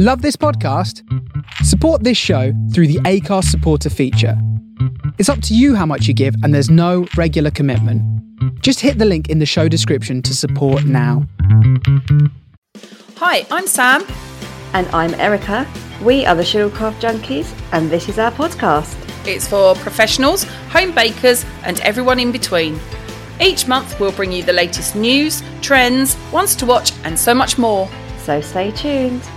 Love this podcast? Support this show through the Acast supporter feature. It's up to you how much you give, and there's no regular commitment. Just hit the link in the show description to support now. Hi, I'm Sam. And I'm Erica. We are the Sugarcraft Junkies, and this is our podcast. It's for professionals, home bakers, and everyone in between. Each month, we'll bring you the latest news, trends, ones to watch, and so much more. So stay tuned.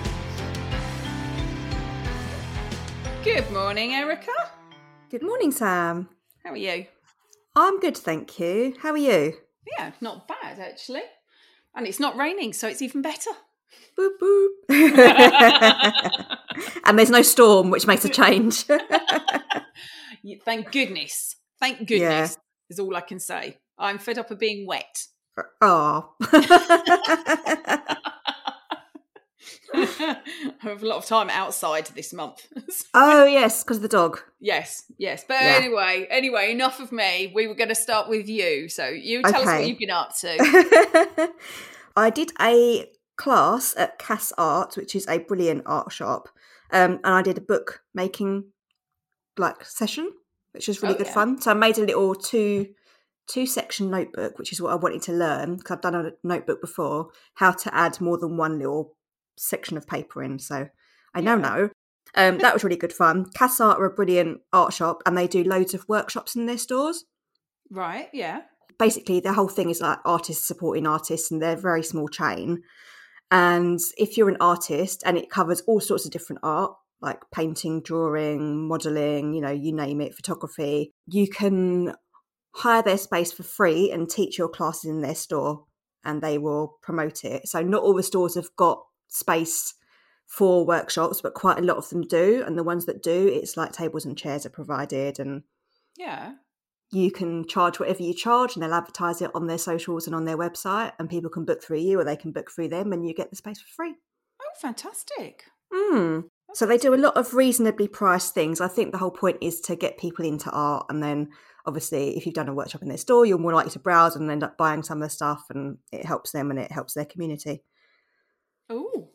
Good morning, Erica. Good morning, Sam. How are you? I'm good, thank you. How are you? Yeah, not bad actually. And it's not raining, so it's even better. Boop boop. and there's no storm, which makes a change. Thank goodness. Thank goodness yeah. is all I can say. I'm fed up of being wet. Oh. I have a lot of time outside this month. oh yes, because of the dog. Yes, yes. But yeah. anyway, anyway, enough of me. We were going to start with you. So you tell okay. us what you've been up to. I did a class at Cass Art, which is a brilliant art shop, um, and I did a book making like session, which was really oh, good yeah. fun. So I made a little two two section notebook, which is what I wanted to learn because I've done a notebook before, how to add more than one little section of paper in. So I now know. Um, that was really good fun. Cass Art are a brilliant art shop and they do loads of workshops in their stores. Right, yeah. Basically, the whole thing is like artists supporting artists and they're a very small chain. And if you're an artist and it covers all sorts of different art, like painting, drawing, modeling, you know, you name it, photography, you can hire their space for free and teach your classes in their store and they will promote it. So not all the stores have got space for workshops, but quite a lot of them do. And the ones that do, it's like tables and chairs are provided, and yeah, you can charge whatever you charge, and they'll advertise it on their socials and on their website, and people can book through you or they can book through them, and you get the space for free. Oh, fantastic! Mm. So they do a lot of reasonably priced things. I think the whole point is to get people into art, and then obviously, if you've done a workshop in their store, you're more likely to browse and end up buying some of the stuff, and it helps them and it helps their community. Oh.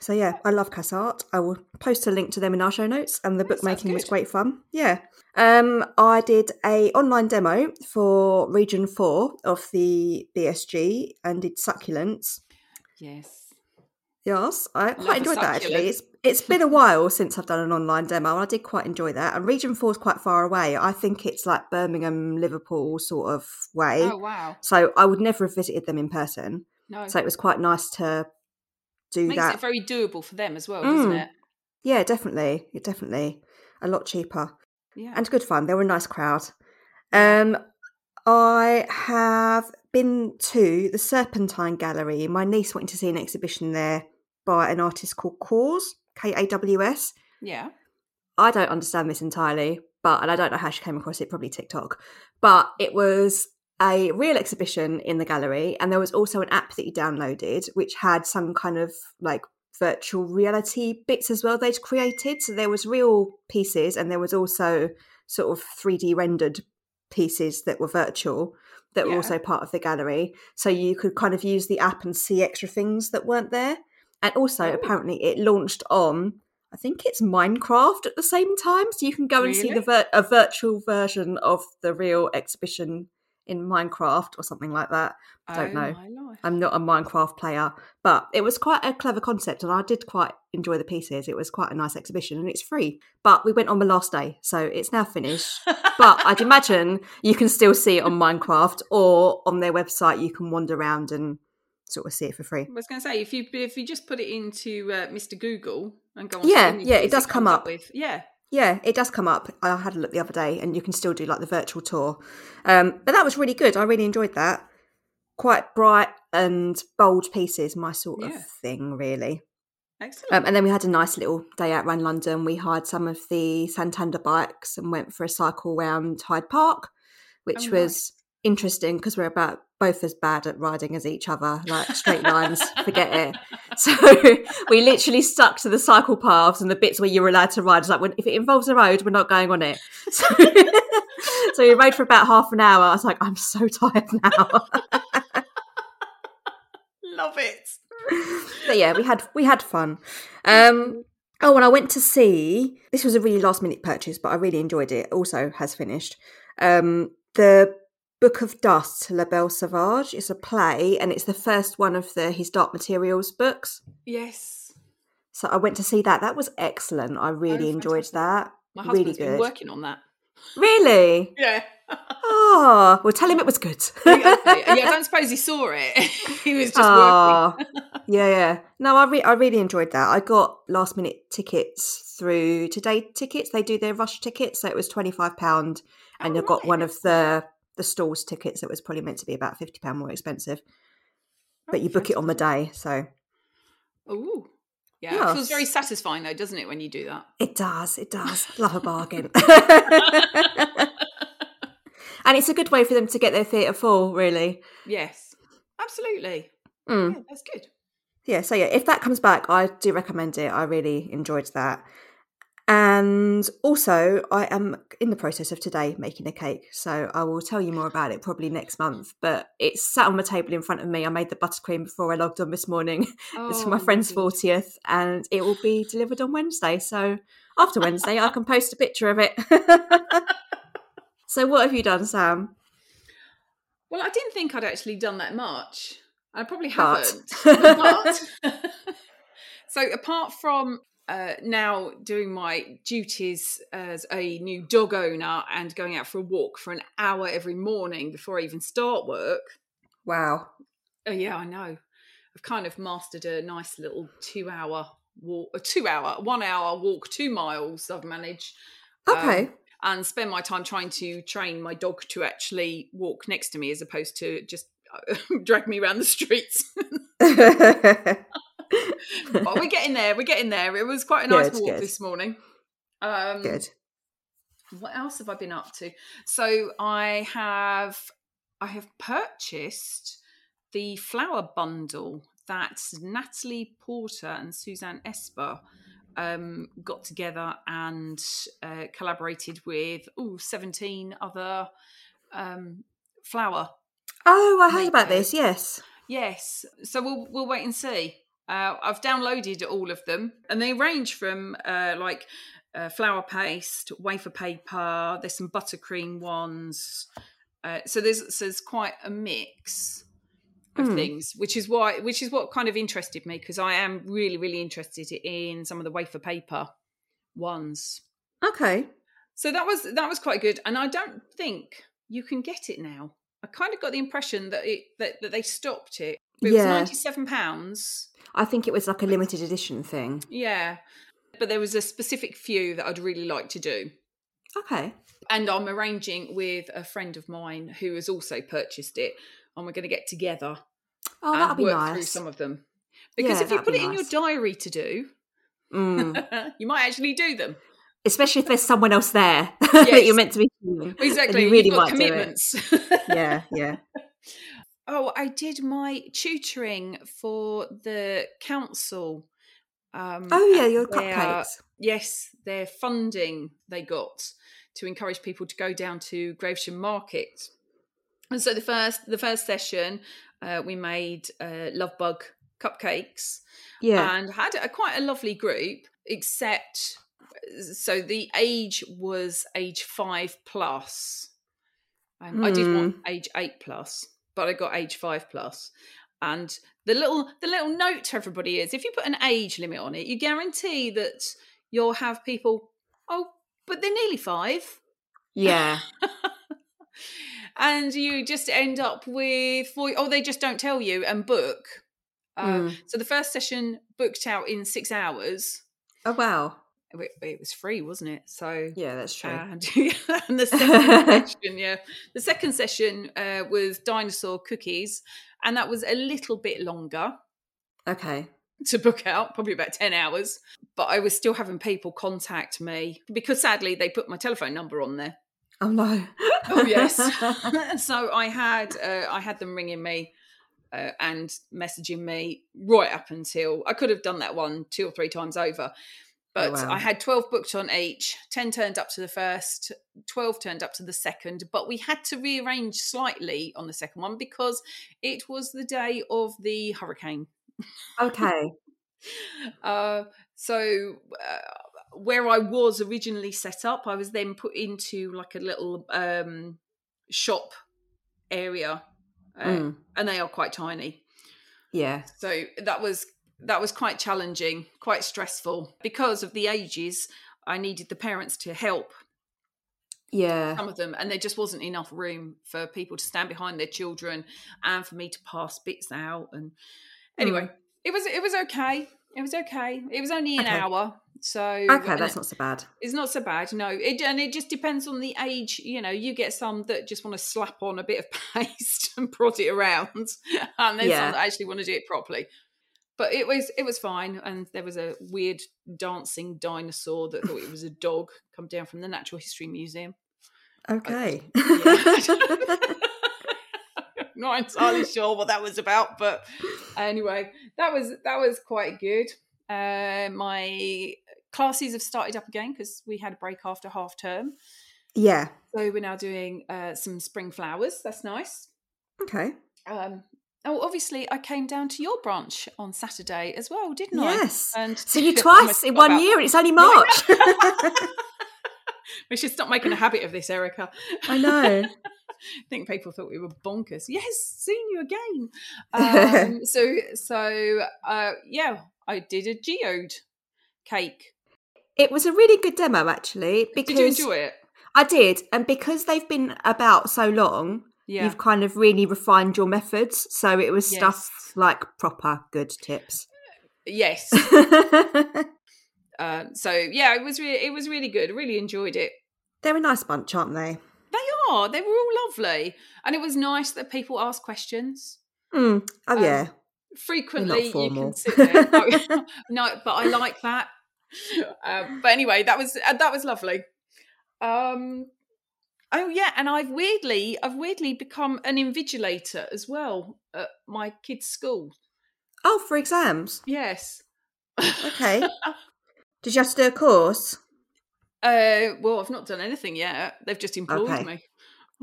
So yeah, I love Cass Art. I will post a link to them in our show notes, and the bookmaking was great fun. Yeah, um, I did a online demo for Region Four of the BSG and did succulents. Yes, yes, I quite enjoyed that actually. It's it's been a while since I've done an online demo, and I did quite enjoy that. And Region Four is quite far away. I think it's like Birmingham, Liverpool sort of way. Oh wow! So I would never have visited them in person. No. So it was quite nice to do Makes that. it very doable for them as well, doesn't mm. it? Yeah, definitely. Definitely. A lot cheaper. Yeah. And good fun. They were a nice crowd. Um, I have been to the Serpentine Gallery. My niece wanted to see an exhibition there by an artist called Kaws, K A W S. Yeah. I don't understand this entirely, but and I don't know how she came across it, probably TikTok. But it was a real exhibition in the gallery, and there was also an app that you downloaded which had some kind of like virtual reality bits as well they'd created. So there was real pieces, and there was also sort of 3D rendered pieces that were virtual that were also part of the gallery. So you could kind of use the app and see extra things that weren't there. And also, oh. apparently, it launched on I think it's Minecraft at the same time, so you can go and really? see the vir- a virtual version of the real exhibition in Minecraft or something like that. I don't oh, know. I'm not a Minecraft player, but it was quite a clever concept and I did quite enjoy the pieces. It was quite a nice exhibition and it's free. But we went on the last day, so it's now finished. but I'd imagine you can still see it on Minecraft or on their website you can wander around and sort of see it for free. I was going to say if you if you just put it into uh, Mr Google and go on Yeah, yeah, it does come up. up with yeah, yeah, it does come up. I had a look the other day, and you can still do like the virtual tour. Um, but that was really good. I really enjoyed that. Quite bright and bold pieces, my sort yeah. of thing, really. Excellent. Um, and then we had a nice little day out around London. We hired some of the Santander bikes and went for a cycle around Hyde Park, which oh, was interesting because we're about both as bad at riding as each other, like straight lines, forget it. So we literally stuck to the cycle paths and the bits where you were allowed to ride. It's like, when, if it involves a road, we're not going on it. So, so we rode for about half an hour. I was like, I'm so tired now. Love it. but yeah, we had we had fun. Um, oh, and I went to see. This was a really last minute purchase, but I really enjoyed it. Also, has finished. Um, the Book of Dust, La Belle Sauvage. It's a play, and it's the first one of the His Dark Materials books. Yes. So I went to see that. That was excellent. I really Oh, enjoyed that. My really husband's been working on that. Really? Yeah. Oh, well, tell him it was good. yeah, I don't suppose he saw it. he was just working. Oh, yeah, yeah. No, I re- I really enjoyed that. I got last minute tickets through Today Tickets. They do their rush tickets, so it was twenty five pound, and Oh, I got one of the the stalls tickets that was probably meant to be about fifty pound more expensive. But Oh, you book it on the day, so oh, Yeah, it feels very satisfying though, doesn't it, when you do that? it does. It does. Love a bargain. and it's a good way for them to get their theatre full, really. Yes, absolutely. Mm. Yeah, that's good. yeah so yeah if that comes back i do recommend it i really enjoyed that and also i am in the process of today making a cake so i will tell you more about it probably next month but it's sat on the table in front of me. I made the buttercream before i logged on this morning. It's for my Oh, friend's 40th and it will be delivered on wednesday so after wednesday i can post a picture of it. So what have you done sam? Well, I didn't think I'd actually done that much. I probably haven't. But- so, apart from uh, now doing my duties as a new dog owner and going out for a walk for an hour every morning before I even start work, wow oh yeah, I know. I've kind of mastered a nice little two-hour walk, a two-hour, one-hour walk, two miles. I've managed. Um, okay and spend my time trying to train my dog to actually walk next to me as opposed to just uh, drag me around the streets. but we're getting there. We're getting there. It was quite a nice Good, walk good. this morning. Um, good What else have I been up to? So I have I have purchased the flower bundle that Natalie Porter and Suzanne Esper um, got together and uh, collaborated with ooh, 17 other um, flower. oh i heard about this yes Yes, so we'll we'll wait and see. Uh, I've downloaded all of them, and they range from uh, like uh, flour paste, wafer paper. There's some buttercream ones. Uh, so there's so there's quite a mix of Hmm. things, which is why which is what kind of interested me because I am really really interested in some of the wafer paper ones. okay So that was that was quite good, and I don't think you can get it now. I kind of got the impression that it that, that they stopped it. It was Yeah. seven pounds. I think it was like a limited edition thing. Yeah, but there was a specific few that I'd really like to do, Okay. and I'm arranging with a friend of mine who has also purchased it, and we're going to get together Oh, and work nice. through some of them. Because Yeah, if you put it in your diary to do, Mm. you might actually do them. Especially if there's someone else there that you're meant to be seeing. Exactly. you really You've got might do it. commitments. Yeah, yeah. Oh, I did my tutoring for the council. Um, Oh, yeah, your their- cupcakes. Yes, their funding they got to encourage people to go down to Gravesham Market. And so the first the first session, uh, we made uh, love bug cupcakes Yeah. and had a, quite a lovely group. Except, so the age was age five plus. Um, I did want age eight plus, but I got age five plus. And the little the little note to everybody is: if you put an age limit on it, you guarantee that you'll have people. Oh, but they're nearly five, yeah. and you just end up with voice. Oh, they just don't tell you and book. Uh, Mm. So the first session booked out in six hours. Oh, wow. It, was free, wasn't it? So Yeah, that's true. And, and the second session, yeah, the second session uh, was dinosaur cookies, and that was a little bit longer okay. to book out, probably about ten hours. But I was still having people contact me because sadly they put my telephone number on there. Oh, no. Oh yes, so I had uh, I had them ringing me. Uh, and messaging me right up until I could have done that one two or three times over. But wow. I had 12 booked on each. 10 turned up to the first, 12 turned up to the second. But we had to rearrange slightly on the second one because it was the day of the hurricane. Okay. Uh, so uh, where I was originally set up, I was then put into like a little um, shop area, uh, Mm. and they are quite tiny. Yeah. So that was that was quite challenging, quite stressful because of the ages. I needed the parents to help Yeah. some of them, and there just wasn't enough room for people to stand behind their children and for me to pass bits out. And anyway, mm. it was it was okay. It was okay. It was only an Okay. hour, so Okay, that's not so bad. it's not so bad. No, it and it just depends on the age. You know, you get some that just want to slap on a bit of paste and prod it around, and then Yeah. some that actually want to do it properly. But it was it was fine, and there was a weird dancing dinosaur that thought it was a dog come down from the Natural History Museum. Okay. Yeah. Not entirely sure what that was about, but anyway, that was that was quite good. Uh, my classes have started up again because we had a break after half term, yeah. so we're now doing uh, some spring flowers. That's nice. Okay. Um, oh, obviously, I came down to your branch on Saturday as well, didn't I? Yes. And See you twice in one year, and it's only March. We should stop making a habit of this, Erica. I know. I think people thought we were bonkers. Yes, seen you again. Um, so, so uh, yeah, I did a geode cake. It was a really good demo, actually. Because Did you enjoy it? I did, and because they've been about so long, Yeah. you've kind of really refined your methods. So it was Yes. stuff like proper good tips. Yes. Uh, so yeah, it was really, it was really good. Really enjoyed it. They're a nice bunch, aren't they? They are. They were all lovely, and it was nice that people asked questions. Mm. Oh Um, yeah. frequently you can sit there. No, no, but I like that. Um, but anyway, that was uh, that was lovely. Um, oh yeah, and I've weirdly I've weirdly become an invigilator as well at my kids' school. Oh, for exams. Yes. Okay. Did you have to do a course? Uh, well, I've not done anything yet. They've just employed Okay. me.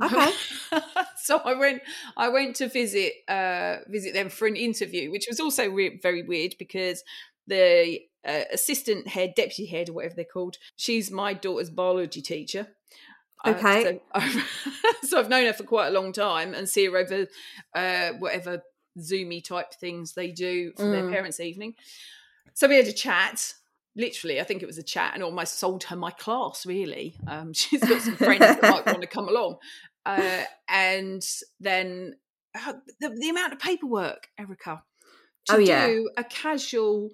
Okay. so I went. I went to visit uh, visit them for an interview, which was also re- very weird because the uh, assistant head, deputy head, or whatever they're called, she's my daughter's biology teacher. Uh, Okay. so, I've, so I've known her for quite a long time and see her over uh, whatever Zoomy type things they do for their Mm. parents' evening. So we had a chat. Literally, I think it was a chat, and almost sold her my class. Really, um, she's got some friends that might want to come along, uh, and then uh, the, the amount of paperwork, Erica, to Oh, yeah. do a casual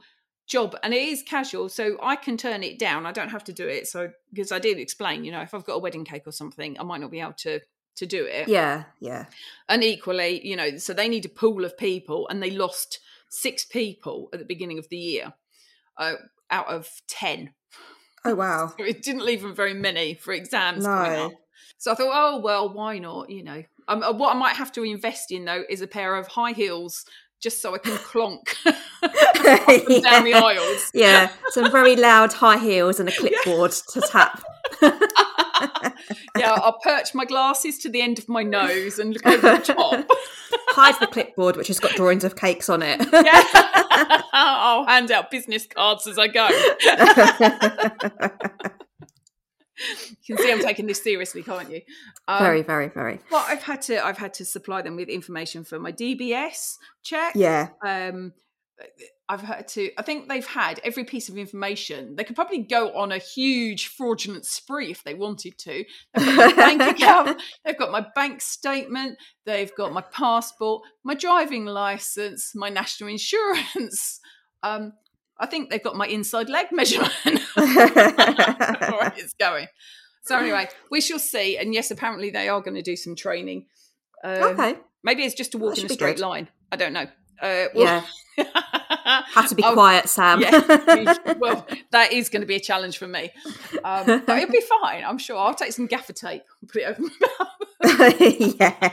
job, and it is casual, so I can turn it down. I don't have to do it. So because I did explain, you know, if I've got a wedding cake or something, I might not be able to to do it Yeah, yeah. and equally, you know, so they need a pool of people, and they lost six people at the beginning of the year uh, out of ten. Oh wow. So it didn't leave them very many for exams No. So I thought, oh well, why not? You know, um, uh, what I might have to invest in though is a pair of high heels, just so I can clonk and down the aisles. Yeah, some very loud high heels and a clipboard to tap. Yeah, I'll perch my glasses to the end of my nose and look over the top. Hide the clipboard, which has got drawings of cakes on it. Yeah. I'll hand out business cards as I go. You can see I'm taking this seriously, can't you? Um, very, very, very. Well, I've had to I've had to supply them with information for my DBS check. Yeah. Um, I've had to. I think they've had every piece of information. They could probably go on a huge fraudulent spree if they wanted to. They've got my bank account. They've got my bank statement. They've got my passport, my driving license, my national insurance. Um, I think they've got my inside leg measurement. It's going. So anyway, we shall see. And yes, apparently they are going to do some training. Um, okay. Maybe it's just to walk That in a straight good. line. I don't know. Uh, well- Yeah. Have to be Oh, quiet, Sam. yeah. well, that is going to be a challenge for me. Um, but it'll be fine, I'm sure. I'll take some gaffer tape and put it over my mouth. yeah.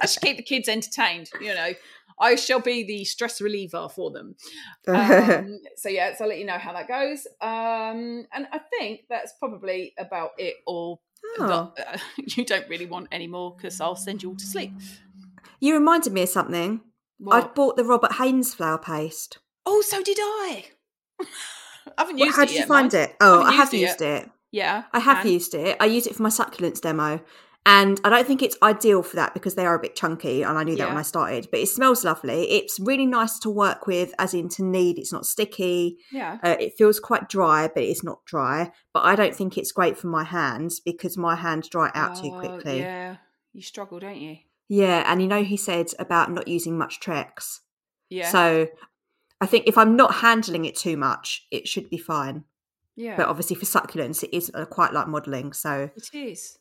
I should keep the kids entertained, you know. I shall be the stress reliever for them. Um, so yeah, so I'll let you know how that goes. Um, and I think that's probably about it. Or Oh. uh, you don't really want anymore because I'll send you all to sleep. You reminded me of something. What? I've bought the Robert Haynes flower paste. Oh, so did I. I haven't Well, used How it did you yet, find mind. it? Oh, Haven't I have used it used it. Yeah, I have and- used it. I use it for my succulents demo. And I don't think it's ideal for that because they are a bit chunky, and I knew that when I started. But it smells lovely. It's really nice to work with, as in to knead. It's not sticky. Yeah. Uh, it feels quite dry, but it's not dry. But I don't think it's great for my hands because my hands dry out too Oh, quickly. Yeah, you struggle, don't you? Yeah, and you know he said about not using much Trex. Yeah. So I think if I'm not handling it too much, it should be fine. yeah. But obviously for succulents, it is uh, quite like modelling, so it is.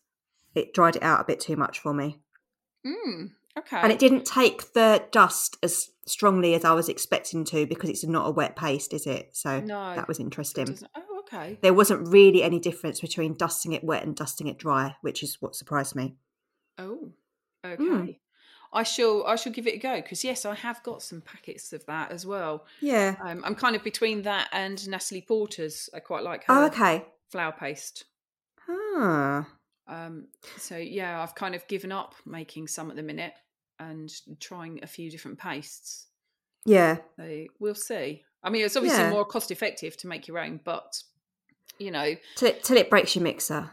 It dried it out a bit too much for me. Mm, okay. And it didn't take the dust as strongly as I was expecting to because it's not a wet paste, is it? So No, that was interesting. Oh, okay. There wasn't really any difference between dusting it wet and dusting it dry, which is what surprised me. Oh, okay. Mm. I shall. I shall give it a go because yes, I have got some packets of that as well. Yeah. Um, I'm kind of between that and Natalie Porter's. I quite like her Oh, okay. flour paste. Ah. Um, so yeah, I've kind of given up making some at the minute and trying a few different pastes. Yeah. So we'll see. I mean, it's obviously Yeah. more cost effective to make your own, but you know, Till it, till it breaks your mixer.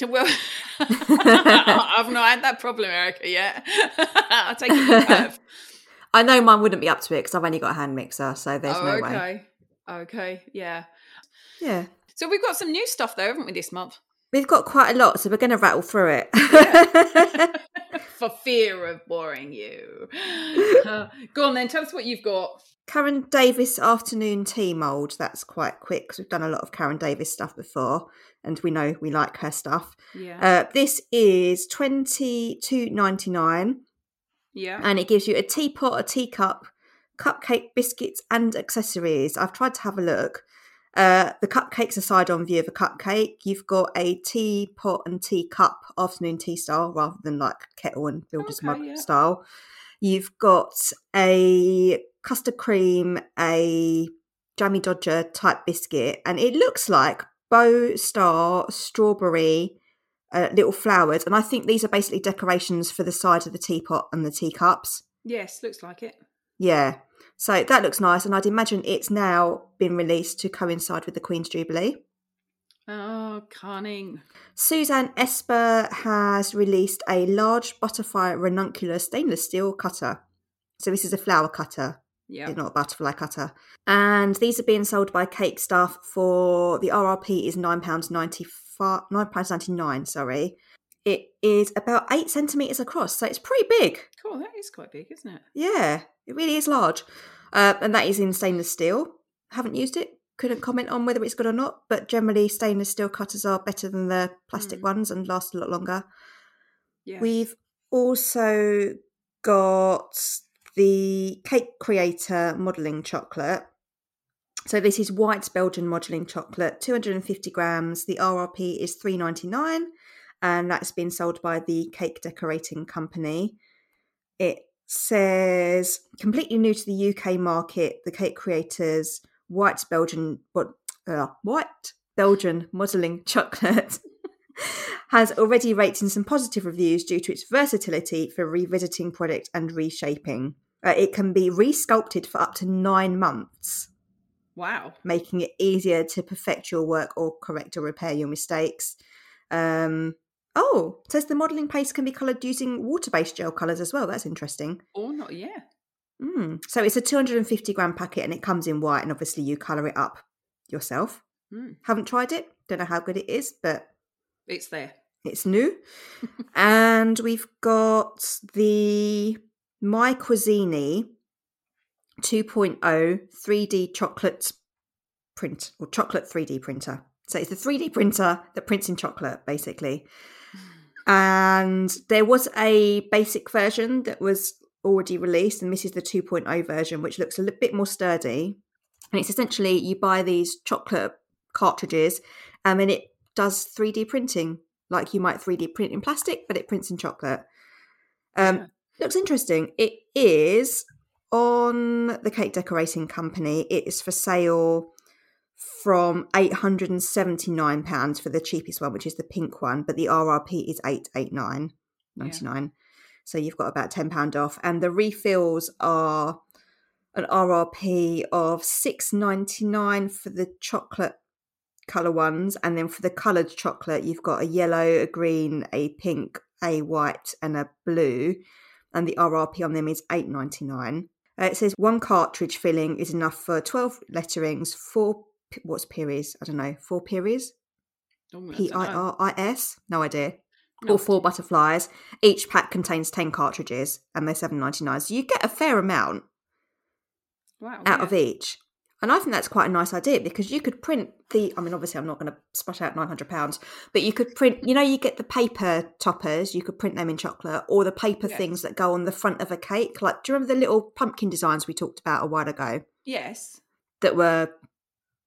well, I've not had that problem, Erica, yet. I'll take it. I know mine wouldn't be up to it because I've only got a hand mixer, so there's oh, no way. okay. Okay, yeah. Yeah. So we've got some new stuff though, haven't we, this month? We've got quite a lot, so we're going to rattle through it. For fear of boring you. Uh, go on then, tell us what you've got. Karen Davis afternoon tea mould. That's quite quick because we've done a lot of Karen Davis stuff before, and we know we like her stuff. Yeah. Uh, this is twenty two ninety nine, yeah. and it gives you a teapot, a teacup, cupcake, biscuits, and accessories. I've tried to have a look. Uh, the cupcake's a side-on view of a cupcake. You've got a teapot and teacup afternoon tea style rather than like kettle and builder's Okay, mug yeah. style. You've got a custard cream, a jammy dodger type biscuit, and it looks like bow star strawberry uh, little flowers. And I think these are basically decorations for the side of the teapot and the teacups. yes, looks like it. Yeah. So that looks nice, and I'd imagine it's now been released to coincide with the Queen's Jubilee. Oh, cunning. Suzanne Esper has released a large butterfly ranuncular stainless steel cutter. So this is a flower cutter, Yeah. not a butterfly cutter. And these are being sold by Cake Stuff for the RRP is £9.95 £9.99, sorry. It is about eight centimetres across, so it's pretty big. Cool, that is quite big, isn't it? Yeah, it really is large. Uh, and that is in stainless steel. Haven't used it. Couldn't comment on whether it's good or not, but generally stainless steel cutters are better than the plastic Mm. ones and last a lot longer. Yeah. We've also got the Cake Creator modelling chocolate. So this is white Belgian modelling chocolate, 250 grams. The RRP is 3.99, and that's been sold by the Cake Decorating Company. It says completely new to the UK market. The Cake Creators white Belgian what uh, white Belgian modelling chocolate has already rated in some positive reviews due to its versatility for revisiting product and reshaping. Uh, it can be resculpted for up to nine months, wow. making it easier to perfect your work or correct or repair your mistakes. Um, oh, it says the modelling paste can be coloured using water-based gel colours as well. That's interesting. Or not, yeah. Mm. So it's a 250 gram packet and it comes in white, and obviously you colour it up yourself. Mm. Haven't tried it, don't know how good it is, but It's there. it's new. and we've got the Mycusini 2.0 3D chocolate print or chocolate 3D printer. So it's a 3D printer that prints in chocolate, basically. And there was a basic version that was already released, and this is the 2.0 version, which looks a little bit more sturdy. And it's essentially you buy these chocolate cartridges, and then it does 3D printing, like you might 3D print in plastic, but it prints in chocolate. Um, Yeah. Looks interesting. It is on the cake decorating company, it is for sale from £879 for the cheapest one, which is the pink one, but the RRP is 889 99 yeah. So you've got about £10 off. And the refills are an RRP of six ninety nine for the chocolate colour ones. And then for the coloured chocolate, you've got a yellow, a green, a pink, a white, and a blue. And the RRP on them is eight ninety nine. Uh, it says one cartridge filling is enough for 12 letterings, four, what's Piris? I don't know, four Piris? Oh, P I R I S? No idea. No. Or four butterflies. Each pack contains 10 cartridges and they're seven ninety nine. So you get a fair amount wow, out yeah. of each. And I think that's quite a nice idea because you could print the. I mean, obviously, I'm not going to splash out nine hundred pounds, but you could print. You know, you get the paper toppers. You could print them in chocolate, or the paper Yes. things that go on the front of a cake. Like, do you remember the little pumpkin designs we talked about a while ago Yes. that were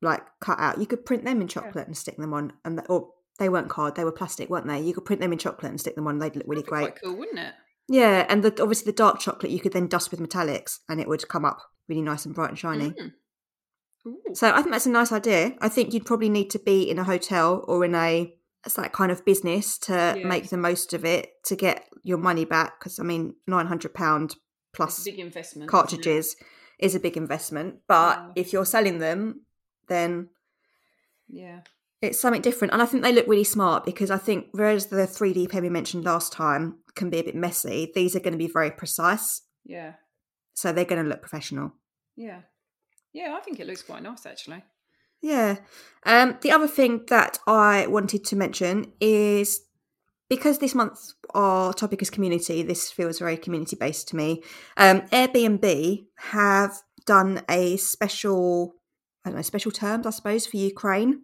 like cut out? You could print them in chocolate and stick them on, and or they weren't card, they were plastic, weren't they? You could print them in chocolate and stick them on. They'd look really That'd be great. Cool, wouldn't it? Yeah, and the, obviously the dark chocolate you could then dust with metallics, and it would come up really nice and bright and shiny. Mm. So I think that's a nice idea. I think you'd probably need to be in a hotel or in a it's that kind of business to Yes. make the most of it to get your money back. Because I mean, nine hundred pound plus big investment. cartridges is a big investment. But Yeah. if you're selling them, then Yeah. it's something different. And I think they look really smart because I think whereas the three D pen we mentioned last time can be a bit messy, these are going to be very precise. Yeah. So they're going to look professional. Yeah. Yeah, I think it looks quite nice actually. Yeah. Um, the other thing that I wanted to mention is because this month our topic is community, this feels very community based to me. Um, Airbnb have done a special, I don't know, special terms, I suppose, for Ukraine.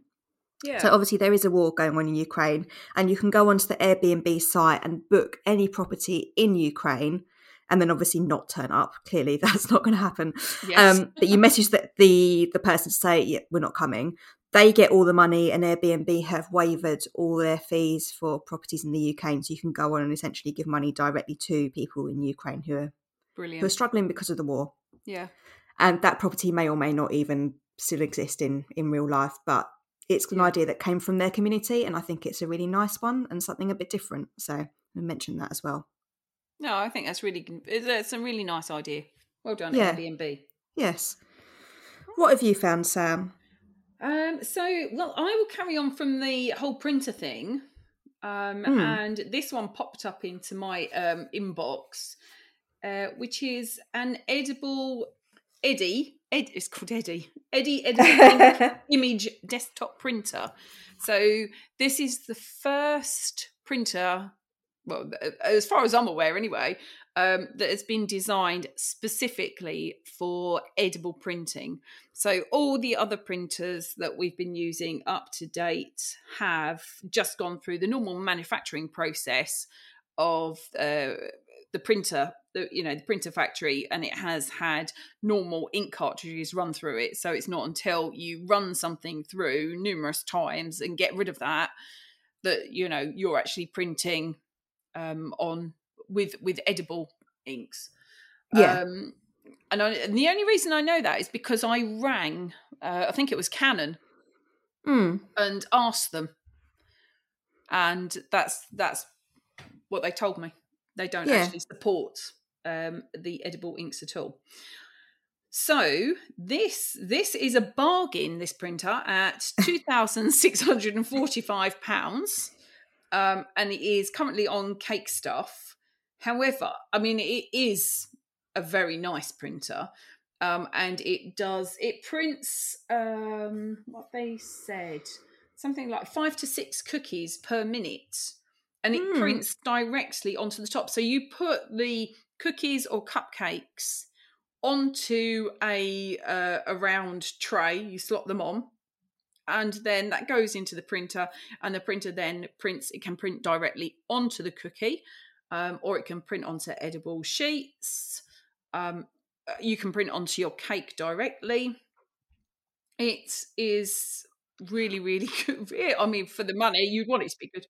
Yeah. So obviously there is a war going on in Ukraine, and you can go onto the Airbnb site and book any property in Ukraine, and then obviously not turn up. Clearly, that's not going to happen. yes. Um, but you message the, the the person to say, yeah, we're not coming. They get all the money, and Airbnb have waived all their fees for properties in the UK, so you can go on and essentially give money directly to people in Ukraine who are Brilliant. who are struggling because of the war. Yeah. And that property may or may not even still exist in in real life, but it's an idea that came from their community, and I think it's a really nice one and something a bit different. So I mentioned that as well. No, I think that's really it's a really nice idea. Well done, Yeah. Airbnb. Yes. What have you found, Sam? Um, so, well, I will carry on from the whole printer thing. Um, Mm. And this one popped up into my um, inbox, uh, which is an edible Eddie. Ed, it's called Eddie. Eddie edible image desktop printer. So this is the first printer, well, as far as I'm aware, anyway, um, that has been designed specifically for edible printing. So all the other printers that we've been using up to date have just gone through the normal manufacturing process of uh, the printer the you know the printer factory and it has had normal ink cartridges run through it so it's not until you run something through numerous times and get rid of that that you know you're actually printing um, on with with edible inks Yeah. um, and, I, and the only reason I know that is because I rang, uh, I think it was Canon, Mm. and asked them, and that's that's what they told me. They don't Yeah. actually support um, the edible inks at all. So this this is a bargain. This printer at two thousand six hundred and forty five pounds, um, and it is currently on Cake Stuff. However, I mean it is a very nice printer, um, and it does it prints um, what they said something like five to six cookies per minute, and it Hmm. prints directly onto the top. So you put the cookies or cupcakes onto a uh, a round tray. You slot them on, and then that goes into the printer, and the printer then prints. It can print directly onto the cookie, um, or it can print onto edible sheets. Um, uh, you can print onto your cake directly. It is really, really good. I mean, for the money, you'd want it to be good.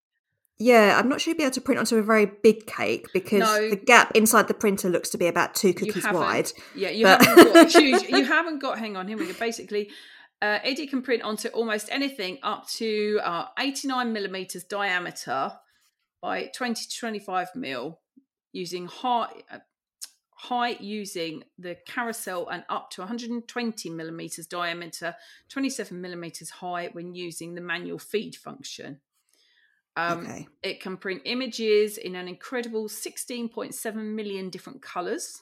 Yeah, I'm not sure you'd be able to print onto a very big cake because No. the gap inside the printer looks to be about two cookies wide. Yeah, you But- haven't got huge. You haven't got. Hang on, here we go. Basically, uh, Eddie can print onto almost anything up to uh, 89 millimeters diameter by 20 to 25 mil, using high uh, height using the carousel and up to 120 millimeters diameter, 27 millimeters high when using the manual feed function. Um, okay. It can print images in an incredible 16.7 million different colours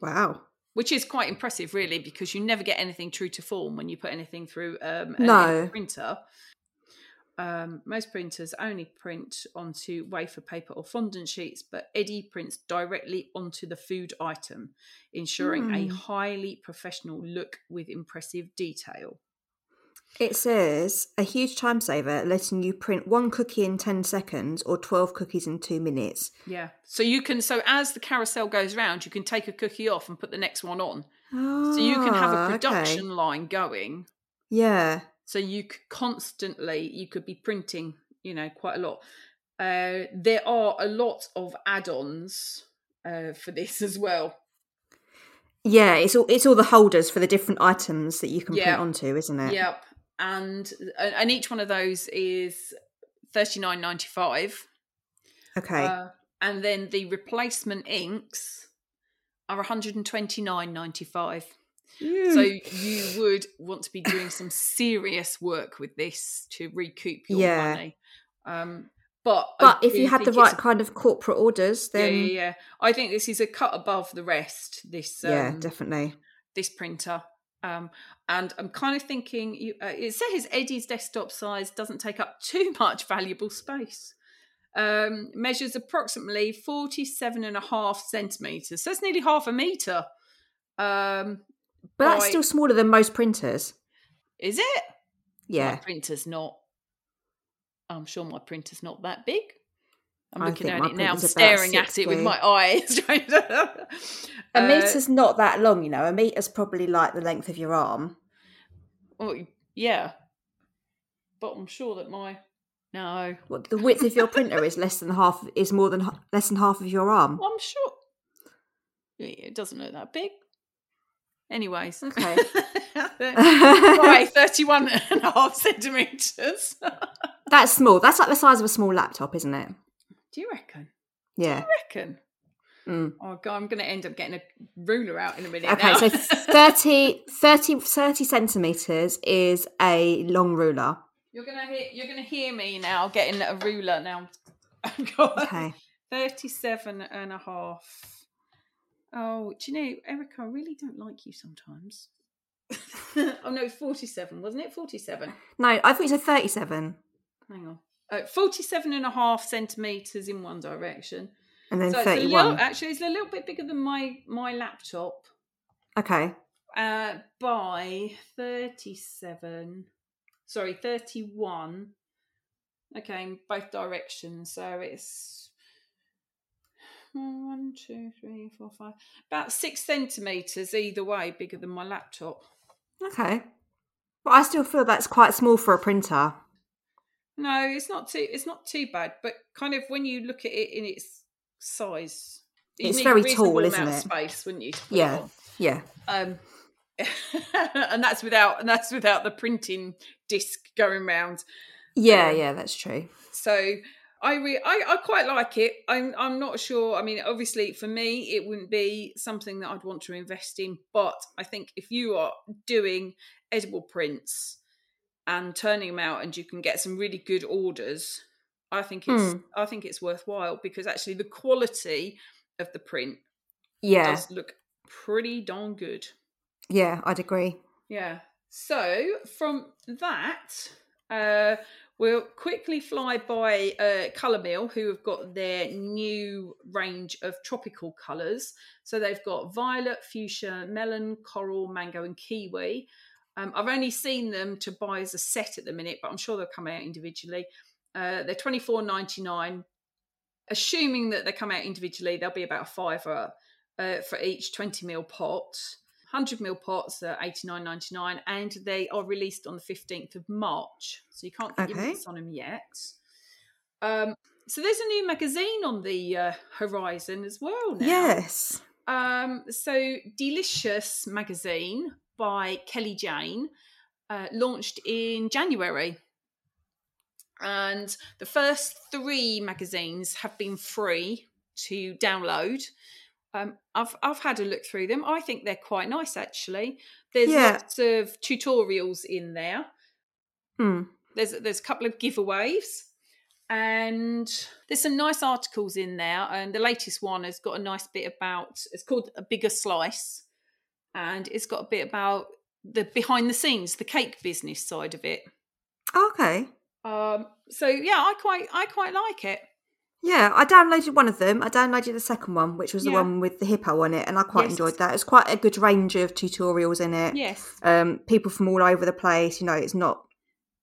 Wow. which is quite impressive, really, because you never get anything true to form when you put anything through um, an No. printer. Um, most printers only print onto wafer paper or fondant sheets, but Eddie prints directly onto the food item, ensuring a Hmm. highly professional look with impressive detail. It says a huge time saver, letting you print one cookie in 10 seconds or 12 cookies in two minutes. Yeah. So you can, so as the carousel goes round, you can take a cookie off and put the next one on. So you can have Ah, a okay. production line going. Yeah. so you could constantly you could be printing you know quite a lot uh, there are a lot of add-ons uh, for this as well Yeah, it's all it's all the holders for the different items that you can print onto, isn't it? yep and and each one of those is 39.95 Okay. uh, and then the replacement inks are 129.95 so you would want to be doing some serious work with this to recoup your Yeah. money um but I but if you had the right kind of corporate orders, yeah, then yeah, yeah. I think this is a cut above the rest. This, um, yeah, definitely. this printer. Um, and I'm kind of thinking, you, uh, it says Eddie's desktop size doesn't take up too much valuable space. Um, measures approximately 47 and a half centimeters. So it's nearly half a meter. Um, But that's by- still smaller than most printers. is it? Yeah. My printer's not. I'm sure my printer's not that big. I'm looking at it now. I'm staring at it with my eyes. A Uh, meter's not that long, you know. A meter's probably like the length of your arm. Oh, yeah. But I'm sure that my no, What the width of your printer is less than half is more than less than half of your arm. I'm sure it doesn't look that big. Anyways, Okay. right, 31 and a half centimeters. That's small. That's like the size of a small laptop, isn't it? Do you reckon? Yeah. Do I reckon? Mm. Oh god, I'm going to end up getting a ruler out in a minute. Okay, so 30, 30, 30 centimeters is a long ruler. you're going to hear you're to hear me now getting a ruler now. Okay. 37 and a half. Oh, do you know, Erica, I really don't like you sometimes. oh no, 47, wasn't it? 47. No, I thought you said 37 Hang on. Uh, 47 and a half centimeters in one direction. and then so it's a 31. little, actually, it's a little bit bigger than my my laptop Okay. uh, by 37. Sorry, 31. Okay, in both directions. So it's one, two, three, four, five. About six centimeters either way, bigger than my laptop. Okay. But I still feel that's quite small for a printer. No, it's not too. It's not too bad, but kind of when you look at it in its size, It's very tall, isn't amount of it? Space, wouldn't you? to put it Yeah. Yeah. Um, and that's without and that's without the printing disc going round. Yeah, Um, yeah, that's true. So I, re- I I quite like it. I'm I'm not sure. I mean, obviously for me, it wouldn't be something that I'd want to invest in. But I think if you are doing edible prints and turning them out, and you can get some really good orders, I think it's Hmm. I think it's worthwhile because actually the quality of the print Yeah. does look pretty darn good. Yeah, I'd agree. Yeah. So from that, uh, we'll quickly fly by uh, Colour Mill, who have got their new range of tropical colours. So they've got violet, fuchsia, melon, coral, mango, and kiwi. Um, I've only seen them to buy as a set at the minute, but I'm sure they'll come out individually. Uh, they're twenty four ninety nine. Assuming that they come out individually, they'll be about a fiver uh, for each twenty ml pot. 100 ml pots are 89.99 and they are released on the 15th of March. So you can't get your Okay. mints on them yet. Um, so there's a new magazine on the uh, horizon as well now. Yes. Um, so D'Licious magazine by Kelly Jane uh, launched in January. And the first three magazines have been free to download. Um, I've I've had a look through them. I think they're quite nice actually. There's Yeah. lots of tutorials in there. Hmm. There's there's a couple of giveaways, and there's some nice articles in there. And the latest one has got a nice bit about. It's called a bigger slice, and it's got a bit about the behind the scenes, the cake business side of it. Okay. Um, so yeah, I quite I quite like it. Yeah, I downloaded one of them. I downloaded the second one, which was the one with the hippo on it, and I quite Yes. enjoyed that. It's quite a good range of tutorials in it. Yes, Um, people from all over the place. You know, it's not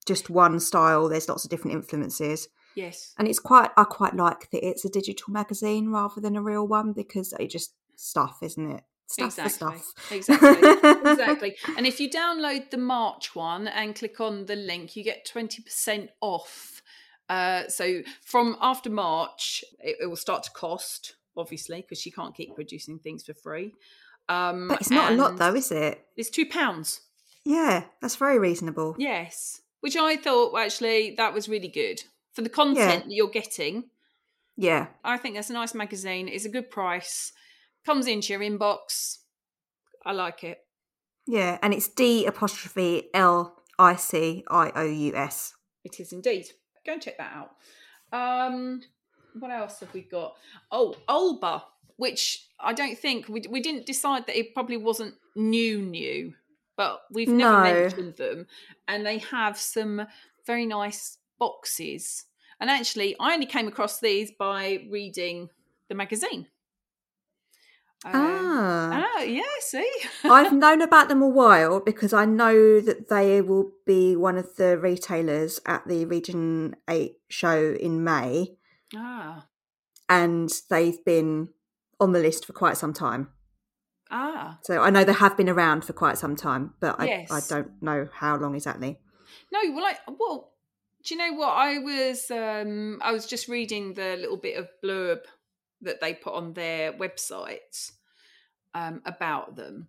just one style. There's lots of different influences, yes, and it's quite. I quite like that it's a digital magazine rather than a real one because it just stuff, isn't it? Stuff exactly, exactly, exactly. And if you download the March one and click on the link, you get twenty percent off. Uh, so from after March, it, it will start to cost, obviously, because you can't keep producing things for free. Um, But it's not a lot, though, is it? It's two pounds. Yeah, that's very reasonable. Yes, which I thought actually that was really good for the content that you're getting. Yeah, I think that's a nice magazine. It's a good price. Comes into your inbox. I like it. yeah, and it's D apostrophe L I C I O U S. It is indeed. Go and check that out. Um, what else have we got? Oh, Olbaa, which I don't think we we didn't decide that it probably wasn't new new, but we've never No. mentioned them, and they have some very nice boxes. And actually, I only came across these by reading the magazine. Um, Ah. ah, yeah. See, I've known about them a while because I know that they will be one of the retailers at the Region 8 show in May, ah and they've been on the list for quite some time. ah. So I know they have been around for quite some time, but I, I don't know how long exactly. No, well, I well, do you know what? I was um I was just reading the little bit of blurb that they put on their website um about them,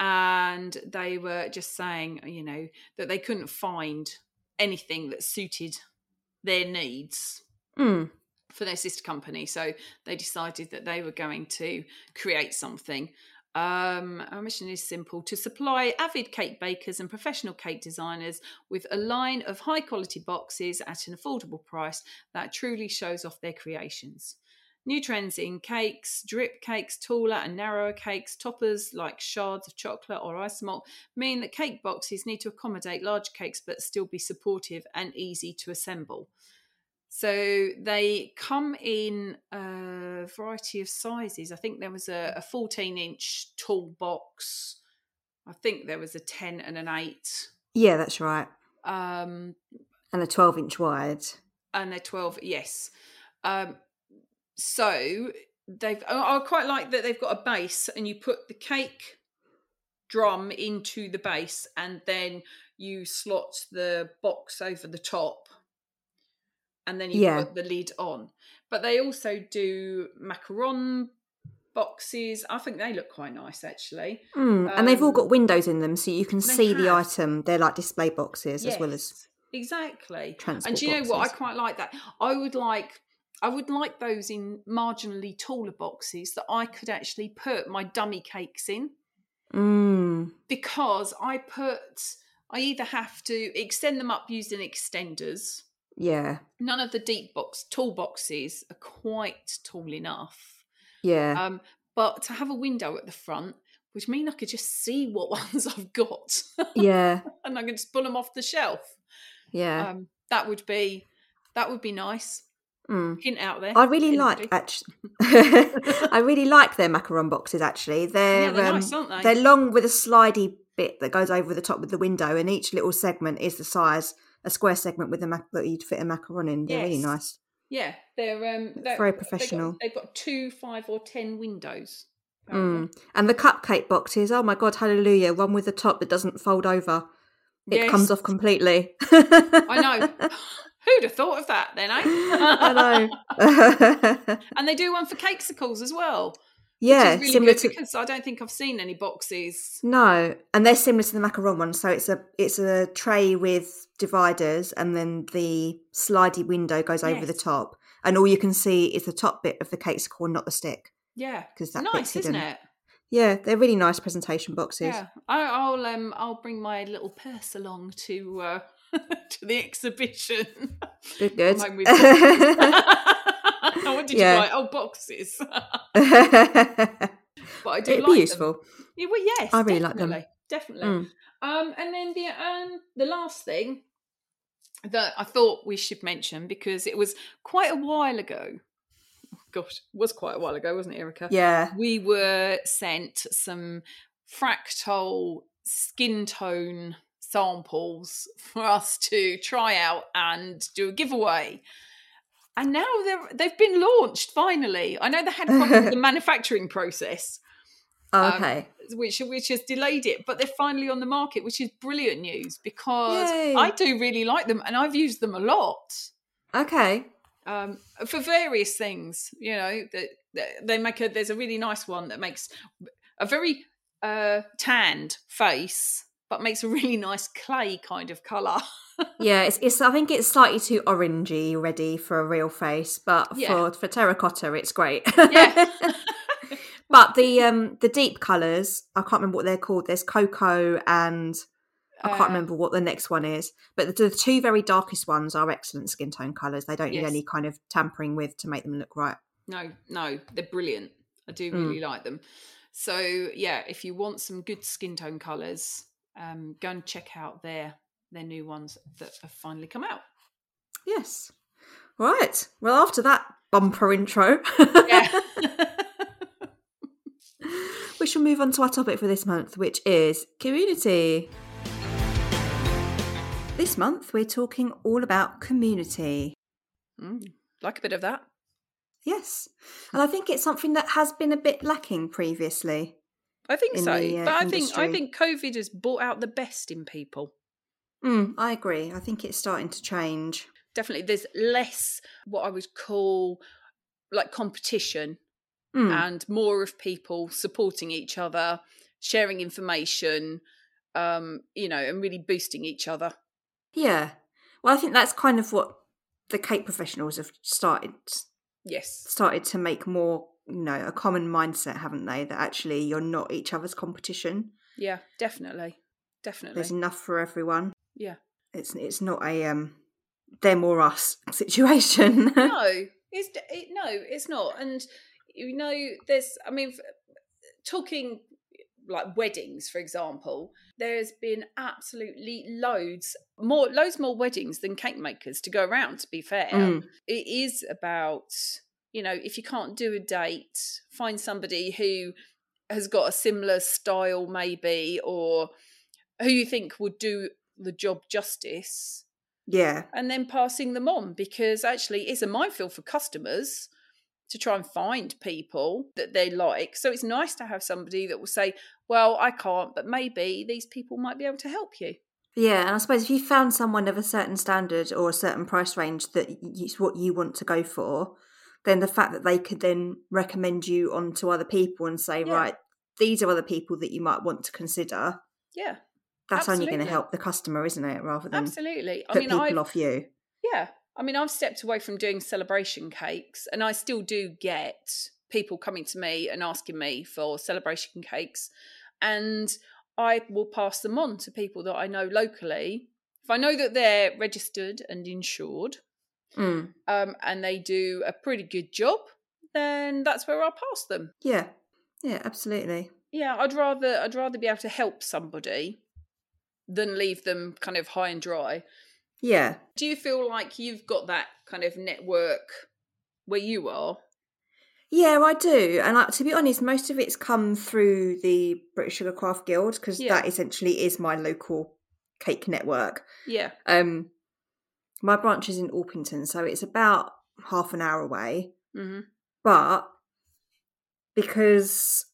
and they were just saying, you know, that they couldn't find anything that suited their needs Mm. for their sister company. So they decided that they were going to create something. Um, our mission is simple to supply avid cake bakers and professional cake designers with a line of high quality boxes at an affordable price that truly shows off their creations. New trends in cakes, drip cakes, taller and narrower cakes, toppers like shards of chocolate or isomalt mean that cake boxes need to accommodate large cakes but still be supportive and easy to assemble. So they come in a variety of sizes. I think there was a, a 14 inch tall box. I think there was a 10 and an 8. Yeah, that's right. Um, And a 12 inch wide. and they're 12, yes. Um, so they've, I quite like that they've got a base and you put the cake drum into the base and then you slot the box over the top and then you Yeah. put the lid on. But they also do macaron boxes. I think they look quite nice actually. Mm. and they've all Um, got windows in them so you can see the item. They're like display boxes as well as exactly. transport And do you know what? I quite like that. I would like I would like those in marginally taller boxes that I could actually put my dummy cakes in Mm. because I put I either have to extend them up using extenders. Yeah. None of the deep box tall boxes are quite tall enough. Yeah. Um, but to have a window at the front, which mean I could just see what ones I've got, yeah. and I can just pull them off the shelf. Yeah. Um, that would be that would be nice. Mm. Hint out there. I really like actually. I really like their macaron boxes. Actually, they're Yeah, they're um, nice, aren't they? they're long with a slidey bit that goes over the top with the window, and each little segment is the size a square segment with a mac- that you'd fit a macaron in. They're really nice. Yeah, they're um they're, very they've got- professional. They've got, two, five, or ten windows. Mm. And the cupcake boxes. Oh my god, hallelujah! One with the top that doesn't fold over. It Yes. comes off completely. I know. Who'd have thought of that then, eh? I know. and they do one for cakesicles as well. yeah, which is really similar good to because I don't think I've seen any boxes. no, and they're similar to the macaron one. So it's a it's a tray with dividers, and then the slidey window goes over the top, and all you can see is the top bit of the cakesicle, not the stick. Yeah, because that nice, isn't it? Yeah, they're really nice presentation boxes. Yeah, I, I'll um I'll bring my little purse along to uh to the exhibition. Good, good. Boxes. what did Yeah. you buy? Oh, boxes. but I do It'd like be them. useful. Yeah, well, yes, I really like them. definitely. Mm. Um, and then the um the last thing that I thought we should mention because it was quite a while ago. Gosh, it was quite a while ago, wasn't it, Erica? Yeah. We were sent some fractal skin tone samples for us to try out and do a giveaway. And now they're they've been launched finally. I know they had with the manufacturing process, Um, okay. which which has delayed it, but they're finally on the market, which is brilliant news because Yay. I do really like them and I've used them a lot okay. um, for various things. You know, that that they make a. There's a really nice one that makes a very uh, tanned face, but makes a really nice clay kind of color. Yeah, it's, it's. I think it's slightly too orangey, ready for a real face, but Yeah. for for terracotta, it's great. Yeah. but the um the deep colours, I can't remember what they're called. There's cocoa and I can't Uh, remember what the next one is. But the, the two very darkest ones are excellent skin tone colours. They don't need any kind of tampering with to make them look right. No, no, they're brilliant. I do Mm. really like them. So yeah, if you want some good skin tone colours, um, go and check out their their new ones that have finally come out. Yes. Right. Well, after that bumper intro, we shall move on to our topic for this month, which is community. This month, we're talking all about community. Mm, like a bit of that. Yes. And I think it's something that has been a bit lacking previously. I think so. the, uh, but I think I think COVID has brought out the best in people. Mm, I agree. I think it's starting to change. Definitely, there's less what I would call like competition Mm, and more of people supporting each other, sharing information, um, you know, and really boosting each other. yeah. Well, I think that's kind of what the cake professionals have started Yes. started to make more, you know, a common mindset, haven't they? That actually you're not each other's competition. Yeah, definitely. Definitely. There's enough for everyone. Yeah. It's it's not a um them or us situation. no, it's it, no, it's not. And you know, there's. I mean, talking like weddings, for example, there's been absolutely loads more, loads more weddings than cake makers to go around. To be fair, Mm. it is about you know, if you can't do a date, find somebody who has got a similar style, maybe, or who you think would do the job justice yeah. and then passing them on because actually it's a minefield for customers to try and find people that they like. So it's nice to have somebody that will say, Well, I can't, but maybe these people might be able to help you. Yeah, and I suppose if you found someone of a certain standard or a certain price range that is what you want to go for, then the fact that they could then recommend you on to other people and say, Yeah. right, these are other people that you might want to consider, Yeah, that's only going to help the customer, isn't it? Rather than absolutely. I mean, people I've, off you. Yeah. I mean, I've stepped away from doing celebration cakes and I still do get people coming to me and asking me for celebration cakes. And I will pass them on to people that I know locally. If I know that they're registered and insured Mm. um, and they do a pretty good job, then that's where I'll pass them. Yeah, yeah, absolutely. Yeah, I'd rather I'd rather be able to help somebody than leave them kind of high and dry. Yeah, Do you feel like you've got that kind of network where you are? Yeah, I do. And like, to be honest, most of it's come through the British Sugarcraft Guild because Yeah. that essentially is my local cake network. Yeah. Um, my branch is in Orpington, so it's about half an hour away. hmm But because